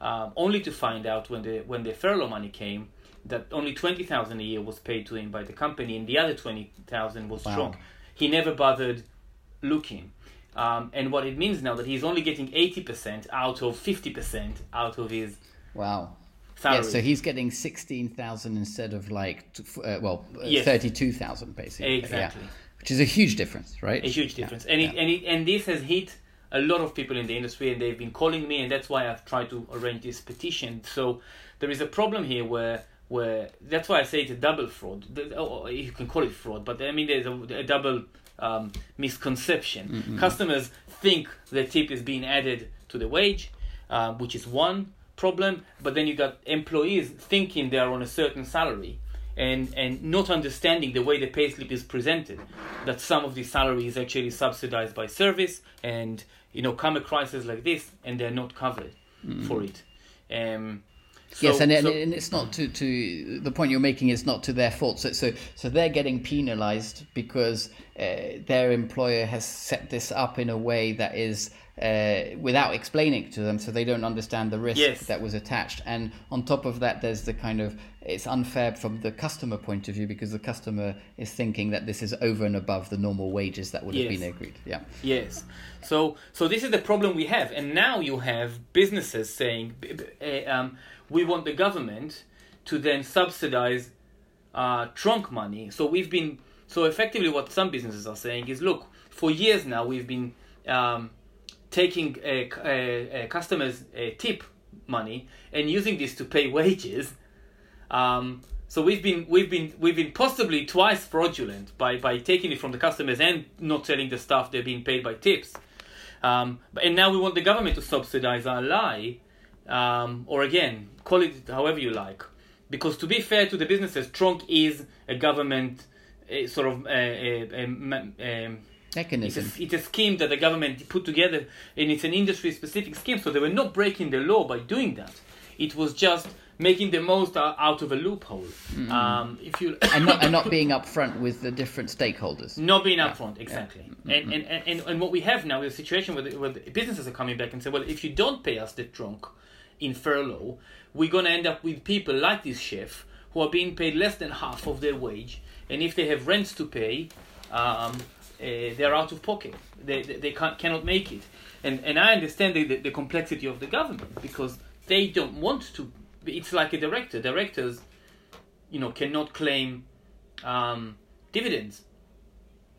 um, only to find out when the when the furlough money came that only twenty thousand a year was paid to him by the company, and the other twenty thousand was wow. tronc. He never bothered looking. Um, and what it means now that he's only getting 80% out of 50% out of his
wow salary. Yeah, so he's getting sixteen thousand instead of like uh, well uh, yes. thirty-two thousand basically.
Exactly.
Yeah. Which is a huge difference, right?
A huge difference, yeah. and it, and it, and this has hit a lot of people in the industry, and they've been calling me, and that's why I've tried to arrange this petition. So there is a problem here where where that's why I say it's a double fraud. Oh, you can call it fraud, but I mean there's a, a double um, misconception. Mm-hmm. Customers think the tip is being added to the wage, uh, which is one problem. But then you got employees thinking they are on a certain salary. And, and not understanding the way the payslip is presented, that some of the salary is actually subsidized by service, and you know come a crisis like this, and they're not covered mm-hmm. for it. Um,
so, yes, and, so, and it's not to, to the point you're making is not to their fault. So so, so they're getting penalised because uh, their employer has set this up in a way that is uh, without explaining it to them, so they don't understand the risk yes. that was attached. And on top of that, there's the kind of it's unfair from the customer point of view because the customer is thinking that this is over and above the normal wages that would have been agreed. Yeah.
Yes. So so this is the problem we have, and now you have businesses saying. Uh, um, we want the government to then subsidize uh, tronc money. So we've been so effectively what some businesses are saying is, look, for years now we've been um, taking a, a, a customers a tip money and using this to pay wages. Um, so we've been we've been we've been possibly twice fraudulent by, by taking it from the customers and not telling the staff they're being paid by tips. Um, and now we want the government to subsidize our lie um, or again, call it however you like. Because to be fair to the businesses, Tronc is a government sort of a,
mechanism.
It's a, it's a, scheme that the government put together, and it's an industry-specific scheme. So they were not breaking the law by doing that. It was just making the most out of a loophole. Mm-hmm. Um, if you
and, not, and not being upfront with the different stakeholders.
Not being upfront, yeah. exactly. Yeah. Mm-hmm. And, and, and and what we have now is a situation where, the, where the businesses are coming back and say, well, if you don't pay us the tronc, in furlough, we're going to end up with people like this chef who are being paid less than half of their wage, and if they have rents to pay, um, uh, they're out of pocket. They, they, they cannot make it. And, and I understand the, the, complexity of the government because they don't want to. It's like a director. Directors, you know, cannot claim um, dividends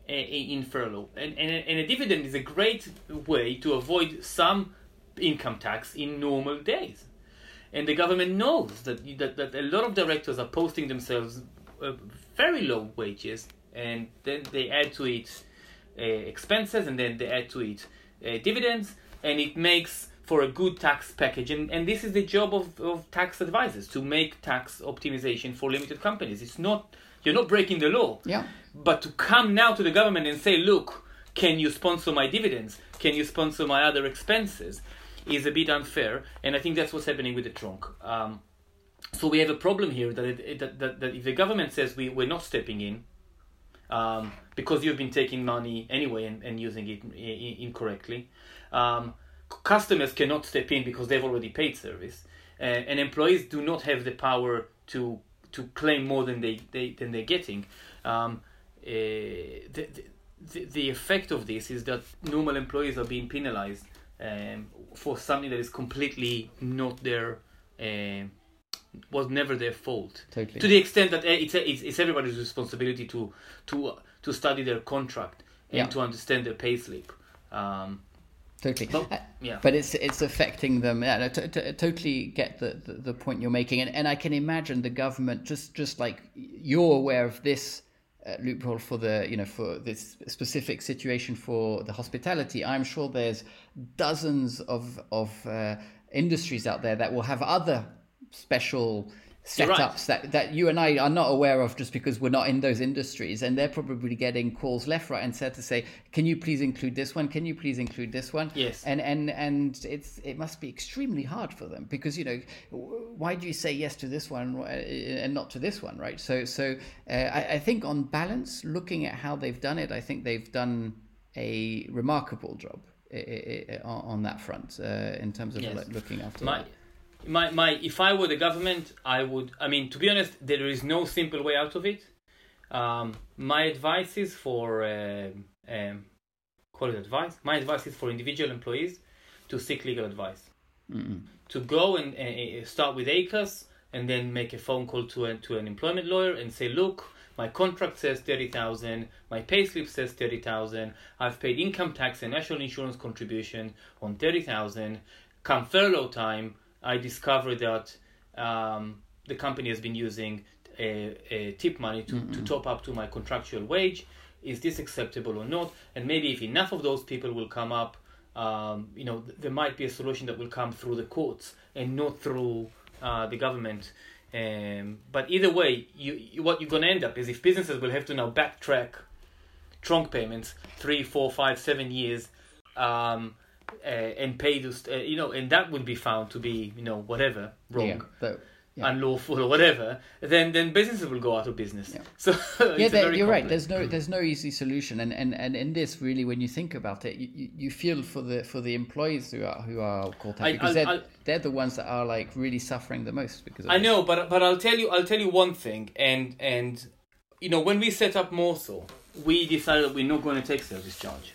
in, in furlough. And, and, and a dividend is a great way to avoid some income tax in normal days. And the government knows that, that, that a lot of directors are posting themselves uh, very low wages, and then they add to it uh, expenses, and then they add to it uh, dividends, and it makes for a good tax package. And, and this is the job of, of tax advisors to make tax optimization for limited companies. It's not you're not breaking the law.
Yeah.
But to come now to the government and say, look, can you sponsor my dividends? Can you sponsor my other expenses? Is a bit unfair, and I think that's what's happening with the tronc. Um, so we have a problem here that, it, it, that, that, that if the government says we, we're not stepping in um, because you've been taking money anyway and, and using it incorrectly, um, customers cannot step in because they've already paid service, uh, and employees do not have the power to to claim more than they, they than they're getting. Um, uh, the, the, the effect of this is that normal employees are being penalized um, for something that is completely not their uh, was never their fault.
Totally.
To the extent that it's, it's, it's everybody's responsibility to to to study their contract and yeah. to understand their payslip. Um,
totally. But, uh, yeah. But it's it's affecting them. Yeah, I t- t- totally get the, the, the point you're making, and and I can imagine the government just just like you're aware of this uh, loophole for the you know for this specific situation for the hospitality. I'm sure there's dozens of of uh, industries out there that will have other special setups right. that, that you and I are not aware of just because we're not in those industries. And they're probably getting calls left, right, and center to say, "Can you please include this one? Can you please include this one?"
Yes.
And and and it's it must be extremely hard for them because you know why do you say yes to this one uh, and not to this one, right? So so uh, I, I think on balance, looking at how they've done it, I think they've done a remarkable job on that front uh, in terms of yes. looking after.
My, my my if I were the government, I would. I mean, to be honest, there is no simple way out of it. Um, my advice is for uh, um, call it advice. My advice is for individual employees to seek legal advice.
Mm-mm.
To go and uh, start with ACAS and then make a phone call to a, to an employment lawyer and say, look, my contract says thirty thousand, my payslip says thirty thousand. I've paid income tax and national insurance contribution on thirty thousand. Come furlough time, I discovered that um, the company has been using a, a tip money to, to top up to my contractual wage. Is this acceptable or not? And maybe if enough of those people will come up, um, you know, th- there might be a solution that will come through the courts and not through uh, the government. Um, but either way, you, you what you're going to end up is if businesses will have to now backtrack tronc payments three, four, five, seven years, um, uh, and pay those, uh, you know, and that would be found to be, you know, whatever wrong,
Yeah, that- yeah.
unlawful or whatever. Then then businesses will go out of business.
Yeah.
So
yeah, you're right. There's no there's no easy solution, and, and, and in this really, when you think about it, you, you, feel for the for the employees who are who are caught
I-
because
I'll-
they're
I'll-
they're the ones that are like really suffering the most because of
I
this.
know, but but I'll tell you I'll tell you one thing, and and you know when we set up Morso, we decided that we're not going to take service charge,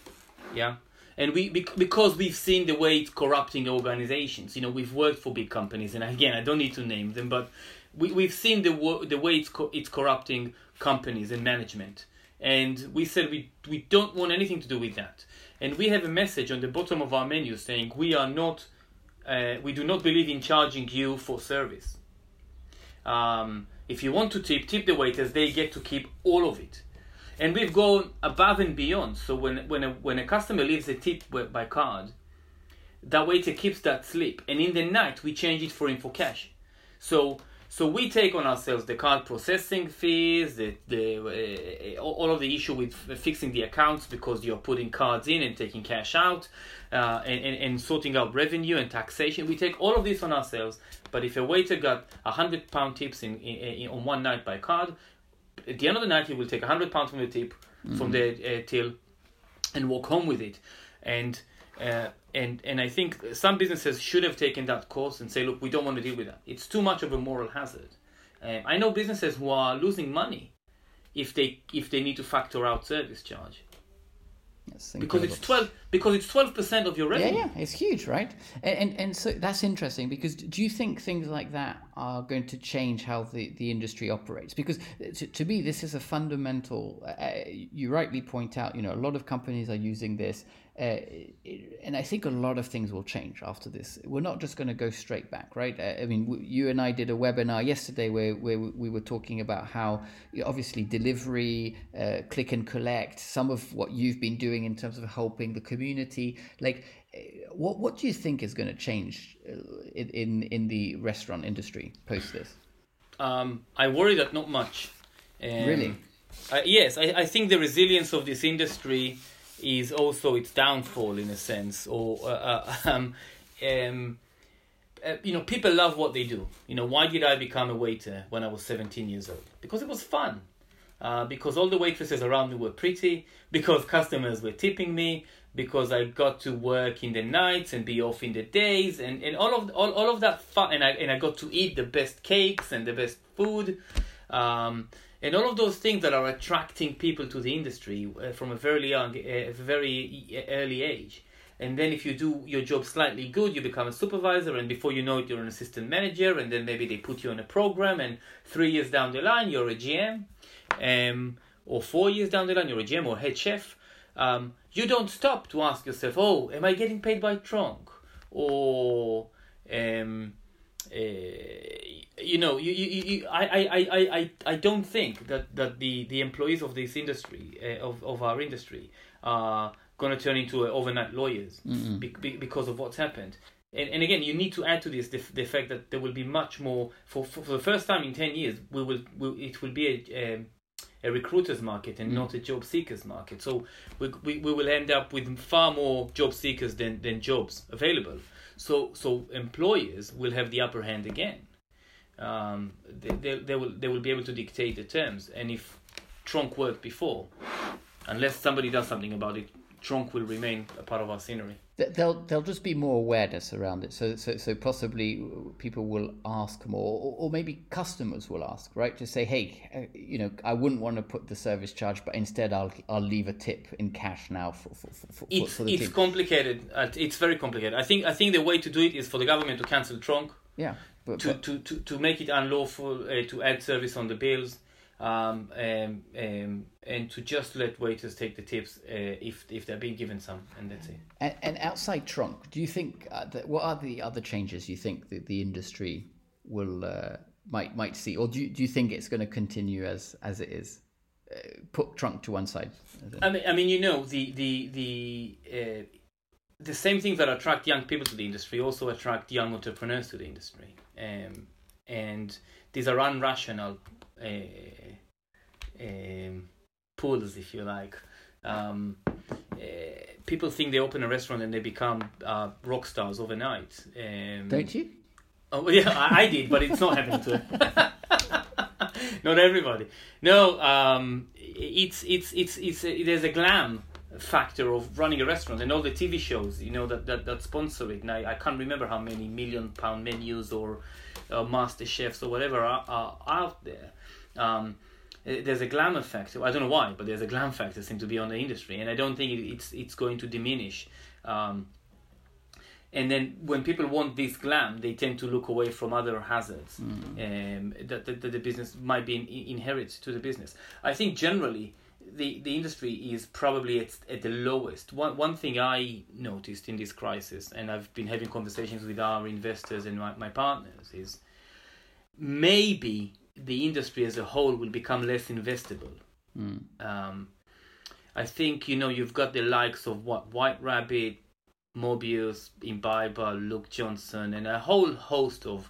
yeah, and we because we've seen the way it's corrupting organizations. You know, we've worked for big companies, and again, I don't need to name them, but we we've seen the the way it's co- it's corrupting companies and management, and we said we we don't want anything to do with that, and we have a message on the bottom of our menu saying we are not. Uh, we do not believe in charging you for service. Um, if you want to tip, tip the waiters. They get to keep all of it, and we've gone above and beyond. So when when a, when a customer leaves a tip by card, that waiter keeps that slip, and in the night we change it for info cash. So so we take on ourselves the card processing fees, the the uh, all of the issue with fixing the accounts because you're putting cards in and taking cash out, uh, and, and and sorting out revenue and taxation. We take all of this on ourselves. But if a waiter got a hundred pound tips in, in, in on one night by card, at the end of the night he will take a hundred pounds from the tip from the uh, till and walk home with it. And uh, and and I think some businesses should have taken that course and say, look, we don't want to deal with that. It's too much of a moral hazard. Um, I know businesses who are losing money if they if they need to factor out service charge Because it's twelve because it's twelve percent of your revenue.
Yeah, yeah, it's huge, right? And, and and so that's interesting because do you think things like that are going to change how the, the industry operates? Because to, to me, this is a fundamental. Uh, you rightly point out, you know, a lot of companies are using this, uh, and I think a lot of things will change after this. We're not just going to go straight back, right? Uh, I mean, w- you and I did a webinar yesterday where where we were talking about how obviously delivery, uh, click and collect, some of what you've been doing in terms of helping the community, like uh, what what do you think is going to change uh, in, in in the restaurant industry post this?
Um, I worry that not much. Um,
Really?
Uh, yes, I, I think the resilience of this industry is also its downfall in a sense, or uh, uh, um, um, uh, you know, people love what they do. You know, why did I become a waiter when I was 17 years old? Because it was fun. Uh, because all the waitresses around me were pretty, because customers were tipping me, because I got to work in the nights and be off in the days, and, and all of all, all of that fun, and I and I got to eat the best cakes and the best food, um, and all of those things that are attracting people to the industry uh, from a very young, uh, very early age. And then if you do your job slightly good, you become a supervisor, and before you know it, you're an assistant manager, and then maybe they put you on a program, and three years down the line, you're a GM, um, or four years down the line, you're a GM or head chef. Um, you don't stop to ask yourself, oh, am I getting paid by tronc? Or, um, uh, you know, you, you, you, I, I, I, I, I don't think that, that the, the employees of this industry, uh, of, of our industry, are going to turn into uh, overnight lawyers be, be, because of what's happened. And, and again, you need to add to this the, the fact that there will be much more for, for, for the first time in ten years. We will, we, it will be a, um, a recruiters market and not a job seekers market. So we, we, we will end up with far more job seekers than, than jobs available. So so employers will have the upper hand again. Um, they, they, they will they will be able to dictate the terms. And if tronc worked before, unless somebody does something about it, tronc will remain a part of our scenery.
Th- There'll there'll just be more awareness around it. So so so possibly people will ask more, or, or maybe customers will ask, right? To say, hey, uh, you know, I wouldn't want to put the service charge, but instead I'll I'll leave a tip in cash now for for for, for,
It's
for the
it's
tip.
complicated. It's very complicated. I think I think the way to do it is for the government to cancel tronc.
yeah, but,
to,
but
to, to, to make it unlawful uh, to add service on the bills um, um, um, and to just let waiters take the tips uh, if if they're being given some and that's it
and, and outside tronc, do you think uh, that what are the other changes you think that the industry will uh, might might see, or do you, do you think it's going to continue as as it is? Uh, put tronc to one side.
I mean, I mean, you know, the the the uh, the same things that attract young people to the industry also attract young entrepreneurs to the industry, um, and these are unrational um, pools, if you like. Um, uh, people think they open a restaurant and they become uh, rock stars overnight. Um,
Don't you?
Oh yeah, I, I did, but it's not happening to not everybody. No, um, it's it's it's it's a, there's a glam factor of running a restaurant and all the TV shows you know that that, that sponsor it. And I, I can't remember how many million pound menus or uh, master chefs or whatever are, are out there. Um, there's a glam factor. I don't know why, but there's a glam factor seem to be on the industry, and I don't think it's it's going to diminish. Um, and then when people want this glam, they tend to look away from other hazards mm. um, that, that, that, the business might be in, inherit to the business. I think generally the, the industry is probably at, at the lowest. One, one thing I noticed in this crisis, and I've been having conversations with our investors and my, my partners, is maybe the industry as a whole will become less investable. Mm. Um, I think you know you've got the likes of what White Rabbit, Mobius, Imbiba, Luke Johnson, and a whole host of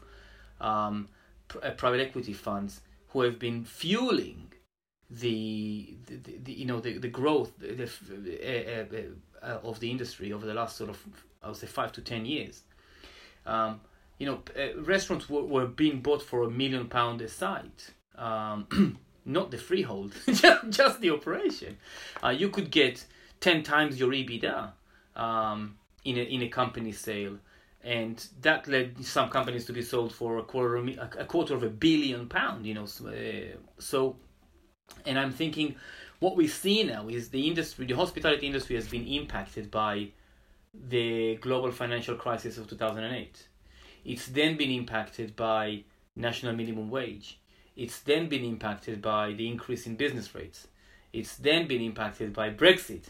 um, pr- uh, private equity funds who have been fueling the, the, the you know the, the growth the, uh, uh, uh, of the industry over the last sort of I would say five to ten years. Um, you know, uh, restaurants were, were being bought for a million pound a site. Um, not the freehold, just, just the operation. Uh, you could get ten times your EBITDA. Um, in a, in a company sale, and that led some companies to be sold for a quarter of, a quarter of a billion pound. You know, uh, so and I'm thinking what we see now is the industry, the hospitality industry, has been impacted by the global financial crisis of 2008. It's then been impacted by national minimum wage. It's then been impacted by the increase in business rates. It's then been impacted by Brexit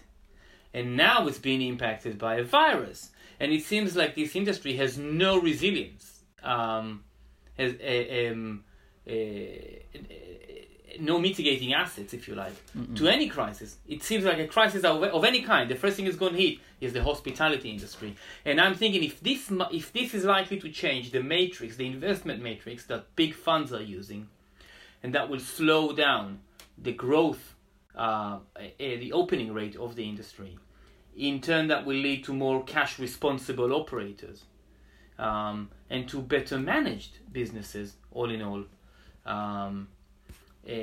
and now it's being impacted by a virus. And it seems like this industry has no resilience, um, has um, uh, no mitigating assets, if you like, Mm-mm. to any crisis. It seems like a crisis of, of any kind. The first thing is going to hit is the hospitality industry. And I'm thinking if this if this is likely to change the matrix, the investment matrix that big funds are using, and that will slow down the growth, uh, uh, the opening rate of the industry in turn that will lead to more cash responsible operators um, and to better managed businesses all in all um, uh,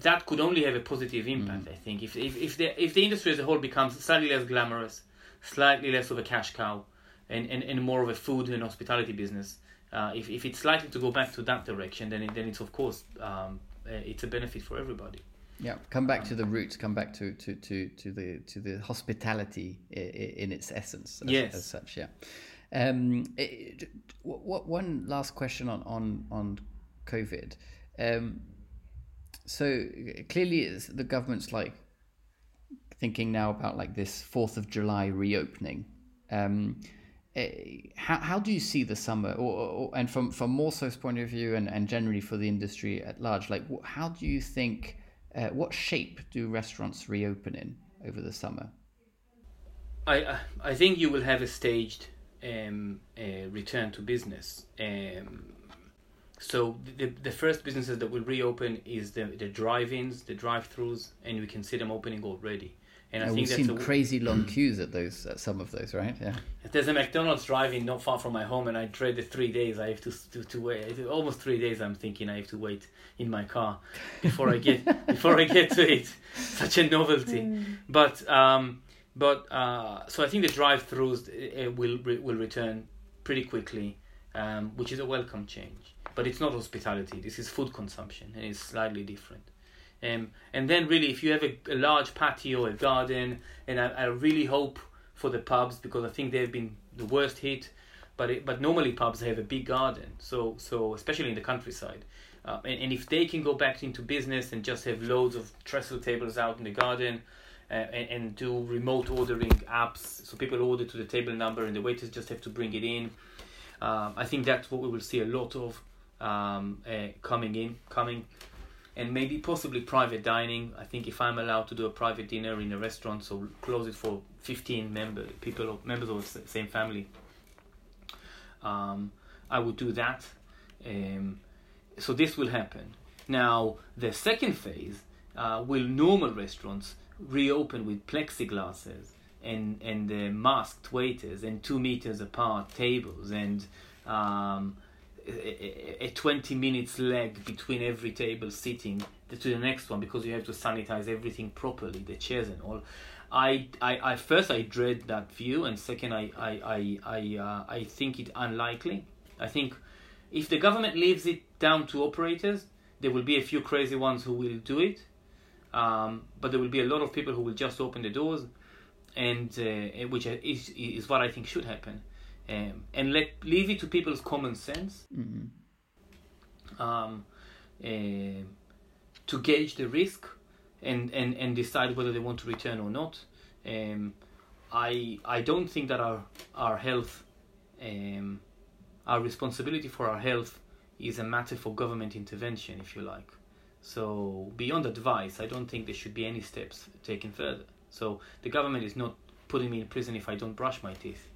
that could only have a positive impact mm. i think if, if, if, the, if the industry as a whole becomes slightly less glamorous slightly less of a cash cow and, and, and more of a food and hospitality business uh, if, if it's likely to go back to that direction then, it, then it's of course um, it's a benefit for everybody
yeah, come back to the roots. Come back to to to, to the to the hospitality in, its essence. As,
yes.
as such, yeah. Um, it, what one last question on on on COVID. Um, so clearly, the government's like thinking now about like this Fourth of July reopening. Um, eh, how, how do you see the summer or, or, and from from Morso's point of view and, and generally for the industry at large like how do you think uh, what shape do restaurants reopen in over the summer?
I I think you will have a staged um, uh, return to business. Um, so the the first businesses that will reopen is the the drive-ins, the drive-throughs, and we can see them opening already.
And I think we've seen a, crazy long queues at those, at some of those, right? Yeah.
There's a McDonald's driving not far from my home, and I dread the three days I have to to, to wait. Almost three days. I'm thinking I have to wait in my car before I get before I get to it. Such a novelty, mm. but um, but uh, so I think the drive-throughs uh, will will return pretty quickly, um, which is a welcome change. But it's not hospitality. This is food consumption, and it's slightly different. Um, and then really, if you have a, a large patio, a garden, and I, I, really hope for the pubs because I think they've been the worst hit. But it, but normally pubs have a big garden, so so especially in the countryside. Uh, and, and if they can go back into business and just have loads of trestle tables out in the garden, uh, and, and, do remote ordering apps, so people order to the table number and the waiters just have to bring it in. Um, I think that's what we will see a lot of. Um, uh, coming in, coming, and maybe possibly private dining. I think if I'm allowed to do a private dinner in a restaurant, so close it for 15 member people, members of the same family, um, I would do that. Um, so this will happen. Now the second phase uh, will normal restaurants reopen with plexiglasses and and masked waiters and two meters apart tables and um, a, a 20 minutes lag between every table sitting to the next one because you have to sanitize everything properly the chairs and all. I, I, I first I dread that view and second I I I I, uh, I think it unlikely. I think if the government leaves it down to operators there will be a few crazy ones who will do it. Um, but there will be a lot of people who will just open the doors and uh, which is, is what I think should happen um, and let leave it to people's common sense
mm-hmm.
um, uh, to gauge the risk and, and, and decide whether they want to return or not. Um, I I don't think that our our health, um, our responsibility for our health, is a matter for government intervention, if you like. So beyond advice, I don't think there should be any steps taken further. So the government is not putting me in prison if I don't brush my teeth,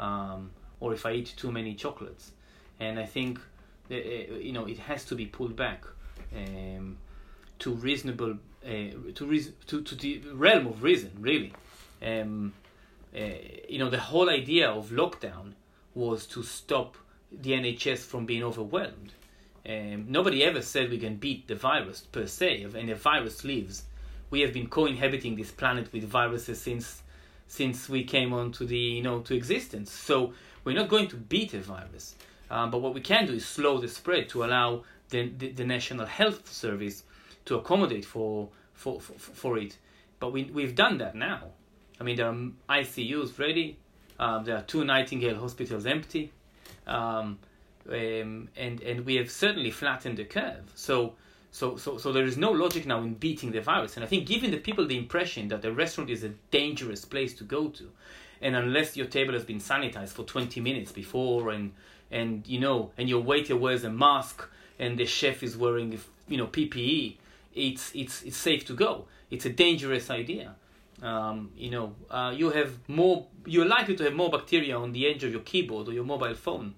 um, or if I eat too many chocolates. And I think that, uh, you know it has to be pulled back um, to reasonable uh, to, reason, to to the realm of reason, really. Um, uh, you know the whole idea of lockdown was to stop the NHS from being overwhelmed. Um, nobody ever said we can beat the virus per se, and the virus lives. We have been co-inhabiting this planet with viruses since since we came onto the you know to existence. So we're not going to beat a virus, um, but what we can do is slow the spread to allow the, the, the National Health Service to accommodate for for for, for it. But we we've done that now. I mean, there are ICUs ready. Um, there are two Nightingale hospitals empty, um, um, and and we have certainly flattened the curve. So. So, so, so there is no logic now in beating the virus, and I think giving the people the impression that the restaurant is a dangerous place to go to, and unless your table has been sanitized for 20 minutes before, and and you know, and your waiter wears a mask, and the chef is wearing you know PPE, it's it's it's safe to go. It's a dangerous idea. Um, you know, uh, you have more. You're likely to have more bacteria on the edge of your keyboard or your mobile phone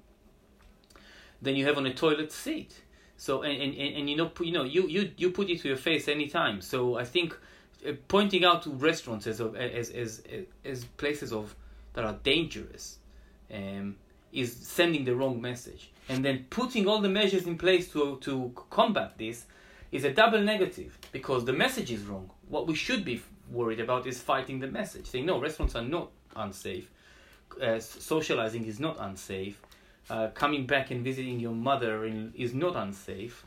than you have on a toilet seat. So and, and, and you know you know you, you you put it to your face anytime. So I think uh, pointing out to restaurants as as as as places of that are dangerous um, is sending the wrong message. And then putting all the measures in place to to combat this is a double negative because the message is wrong. What we should be worried about is fighting the message, saying no, restaurants are not unsafe. Uh, socializing is not unsafe uh, coming back and visiting your mother in, is not unsafe.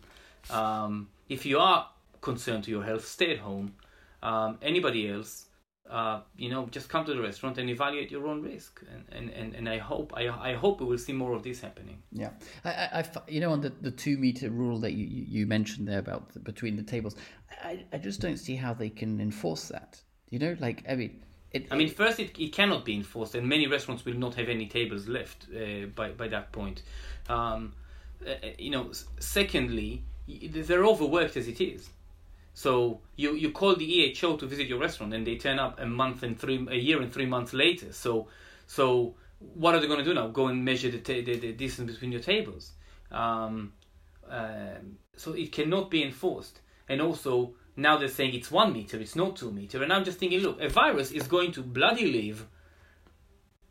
Um, if you are concerned to your health, stay at home. Um, anybody else, uh, you know, just come to the restaurant and evaluate your own risk. And, and, and, I hope I, I hope we will see more of this happening.
Yeah, I, I, you know, on the, the two meter rule that you, you mentioned there about the, between the tables, I, I just don't see how they can enforce that. You know, like I mean
it, I mean, first, it, it cannot be enforced, and many restaurants will not have any tables left uh, by by that point. Um, uh, you know, secondly, they're overworked as it is. So you, you call the EHO to visit your restaurant, and they turn up a month and three a year and three months later. So so what are they going to do now? Go and measure the, ta- the, the distance between your tables. Um, uh, so it cannot be enforced, and also now they're saying it's one meter, it's not two meter, and I'm just thinking, look, a virus is going to bloody live.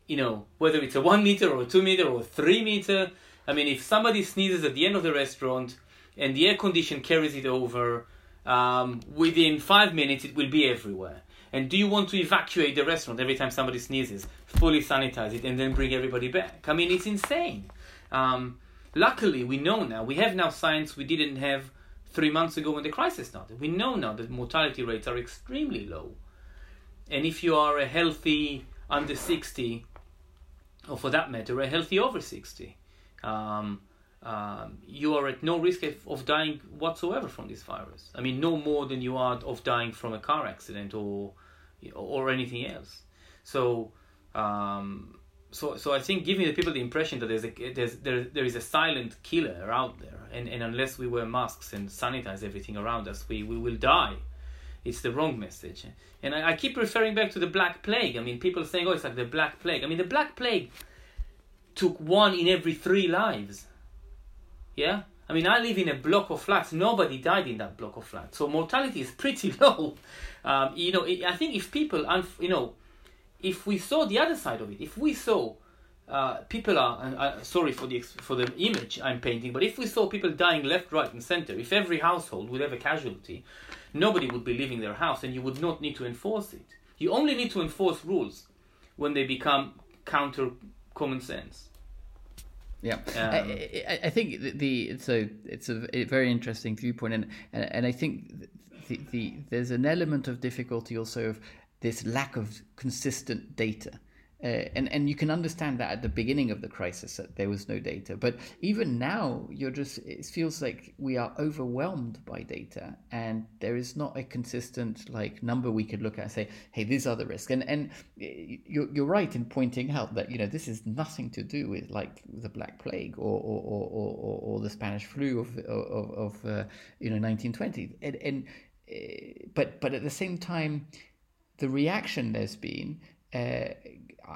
You know, whether it's a one meter or two meter or three meter. I mean, if somebody sneezes at the end of the restaurant and the air condition carries it over, um, within five minutes it will be everywhere. And do you want to evacuate the restaurant every time somebody sneezes, fully sanitize it, and then bring everybody back? I mean, it's insane. Um, luckily, we know now. We have now science we didn't have three months ago when the crisis started. We know now that mortality rates are extremely low. And if you are a healthy under 60, or for that matter, a healthy over 60, um, um, you are at no risk of, dying whatsoever from this virus. I mean, no more than you are of dying from a car accident or or anything else. So, um, so so I think giving the people the impression that there's a there's there there is a silent killer out there, and, and unless we wear masks and sanitize everything around us, we, we will die. It's the wrong message. And I, I keep referring back to the Black Plague. I mean, people saying, "Oh, it's like the Black Plague." I mean, the Black Plague took one in every three lives. Yeah. I mean, I live in a block of flats. Nobody died in that block of flats, so mortality is pretty low. Um, you know, I think if people, you know, if we saw the other side of it, if we saw uh, people are uh, sorry for the for the image I'm painting, but if we saw people dying left, right, and center, if every household would have a casualty, nobody would be leaving their house, and you would not need to enforce it. You only need to enforce rules when they become counter common sense.
Yeah, um, I, I, think the, the it's a it's a, a very interesting viewpoint, and and, and I think the, the there's an element of difficulty also of this lack of consistent data. Uh, and and you can understand that at the beginning of the crisis that there was no data, but even now you're just it feels like we are overwhelmed by data, and there is not a consistent like number we could look at and say, hey, these are the risks. And and you're you're right in pointing out that you know this is nothing to do with like the Black Plague or or or, or, or the Spanish flu of of, of uh, you know 1920, and, and uh, but but at the same time the reaction there's been, uh,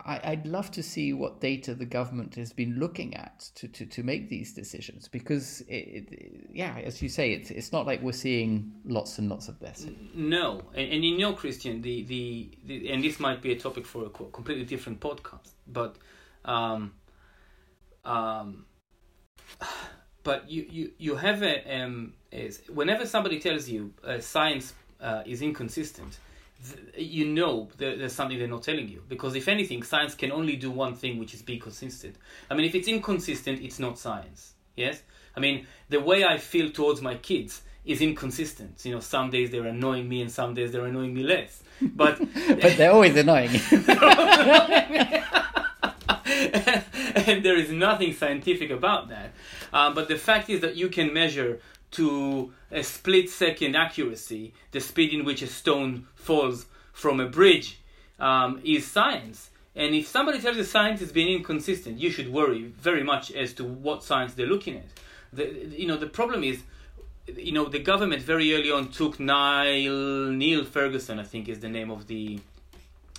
I, would love to see what data the government has been looking at to, to, to make these decisions because, it, it, yeah, as you say, it's, it's not like we're seeing lots and lots of this.
No, and, and you know, Christian, the, the, the, and this might be a topic for a completely different podcast, but um, um, but you, you, you have a, um, is, whenever somebody tells you uh, science uh, is inconsistent, you know there's something they're not telling you. Because if anything science can only do one thing which is be consistent. I mean if it's inconsistent it's not science. Yes? I mean the way i feel towards my kids is inconsistent. You know some days they're annoying me and some days they're annoying me less. But
but they're always annoying.
And there is nothing scientific about that. Um, but the fact is that you can measure to a split second accuracy, the speed in which a stone falls from a bridge, um, is science. And if somebody tells you science is being inconsistent, you should worry very much as to what science they're looking at. The, you know, the problem is, you know, the government very early on took Neil Neil Ferguson, I think is the name of the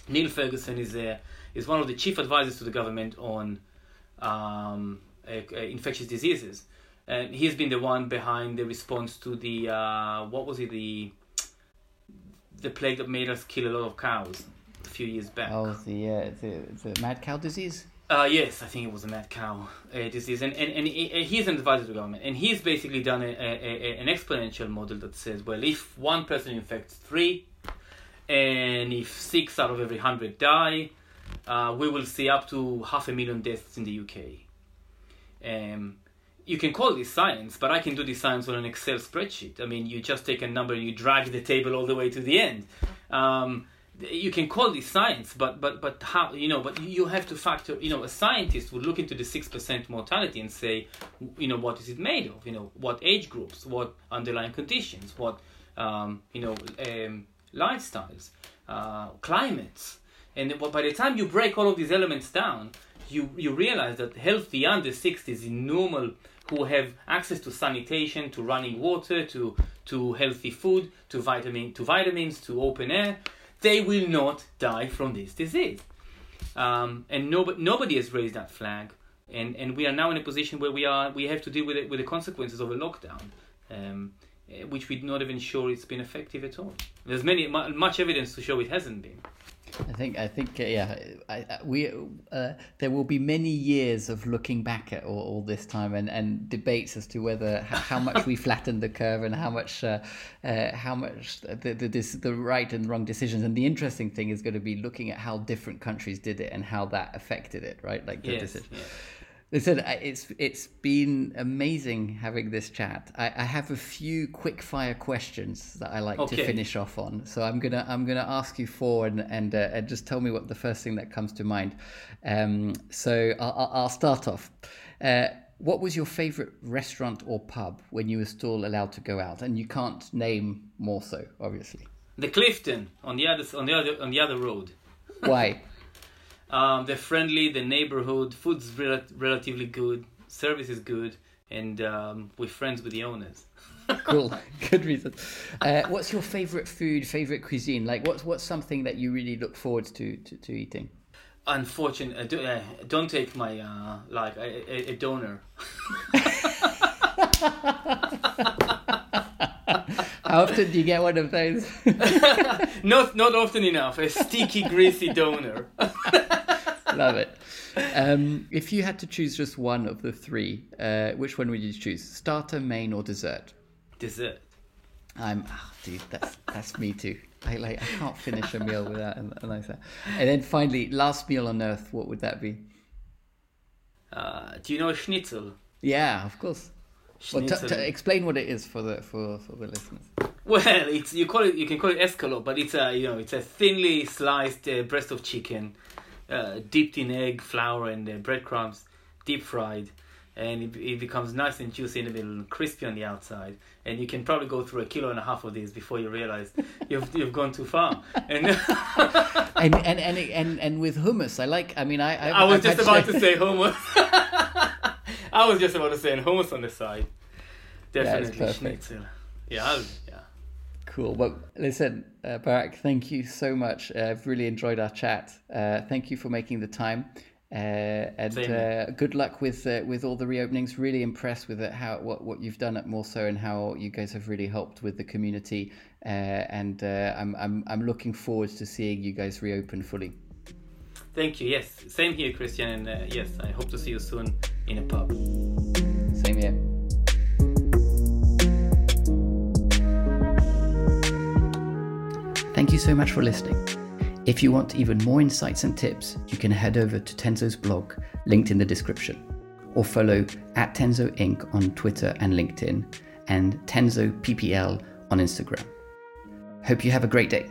Neil Ferguson is a, is one of the chief advisors to the government on um, uh, infectious diseases and he's been the one behind the response to the uh, what was it the the plague that made us kill a lot of cows a few years back.
Oh, the uh, the, the mad cow disease.
Uh, yes, I think it was a mad cow uh, disease, and and, and he's an advisor to the government, and he's basically done a, a, a, an exponential model that says, well, if one person infects three, and if six out of every hundred die, uh, we will see up to half a million deaths in the UK. Um, you can call this science, but I can do this science on an Excel spreadsheet. I mean, you just take a number and you drag the table all the way to the end. Um, you can call this science, but but but how you know? But you have to factor. You know, a scientist would look into the six percent mortality and say, you know, what is it made of? You know, what age groups, what underlying conditions, what um, you know, um, lifestyles, uh, climates, and by the time you break all of these elements down, you you realize that healthy under sixties in normal who have access to sanitation, to running water, to to healthy food, to vitamin to vitamins, to open air, they will not die from this disease. Um, and nobody nobody has raised that flag, and and we are now in a position where we are we have to deal with it with the consequences of a lockdown. Um, which we're not even sure it's been effective at all. There's many much evidence to show it hasn't been.
I think I think uh, yeah, I, I, we uh, there will be many years of looking back at all, all this time and, and debates as to whether how much we flattened the curve and how much uh, uh, how much the the, this, the right and wrong decisions. And the interesting thing is going to be looking at how different countries did it and how that affected it, right? Like the
yes,
decision.
Yes.
Listen, it's it's been amazing having this chat. I, I have a few quick fire questions that I like okay. to finish off on. So I'm gonna I'm gonna ask you four and and, uh, and just tell me what the first thing that comes to mind. Um, so I'll, I'll start off. Uh, what was your favorite restaurant or pub when you were still allowed to go out? And you can't name Morso, obviously.
The Clifton on the other on the other on the other road.
Why?
Um, they're friendly. The neighborhood food's rel- relatively good. Service is good, and um, we're friends with the owners.
cool, good reason. Uh, what's your favorite food? Favorite cuisine? Like, what's what's something that you really look forward to to, to eating?
Unfortunately, uh, do, uh, don't take my uh, like a, a, a doner.
How often do you get one of those?
not not often enough. A sticky, greasy doner.
Love it. Um, if you had to choose just one of the three, uh, which one would you choose? Starter, main, or dessert?
Dessert.
I'm, oh, dude, that's that's me too. I like I can't finish a meal without a, nice. And then finally, last meal on earth, what would that be?
Uh, do you know schnitzel?
Yeah, of course. Well, t- t- explain what it is for the for, for the listeners.
Well, it's you call it you can call it escalope, but it's a you know it's a thinly sliced uh, breast of chicken, uh, dipped in egg, flour, and uh, breadcrumbs, deep fried, and it, it, becomes nice and juicy in the middle, and crispy on the outside. And you can probably go through a kilo and a half of these before you realize you've you've gone too far.
And and, and, and and and with hummus, I like. I mean, I
I, I was I've just about to say hummus. I was just about to say hummus on the side. Definitely schnitzel. Yeah, I'll, yeah.
Cool. Well, listen, uh, Barak, thank you so much. Uh, I've really enjoyed our chat. Uh, thank you for making the time. Uh, and uh, good luck with uh, with all the reopenings. Really impressed with it, how what what you've done at Morso and how you guys have really helped with the community. and I'm I'm I'm looking forward to seeing you guys reopen fully.
Thank you. Yes, same here, Christian. And yes, I hope to see you soon in a pub.
Same here. Thank you so much for listening. If you want even more insights and tips, you can head over to Tenzo's blog, linked in the description, or follow at Tenzo Inc. on Twitter and LinkedIn, and Tenzo PPL on Instagram. Hope you have a great day.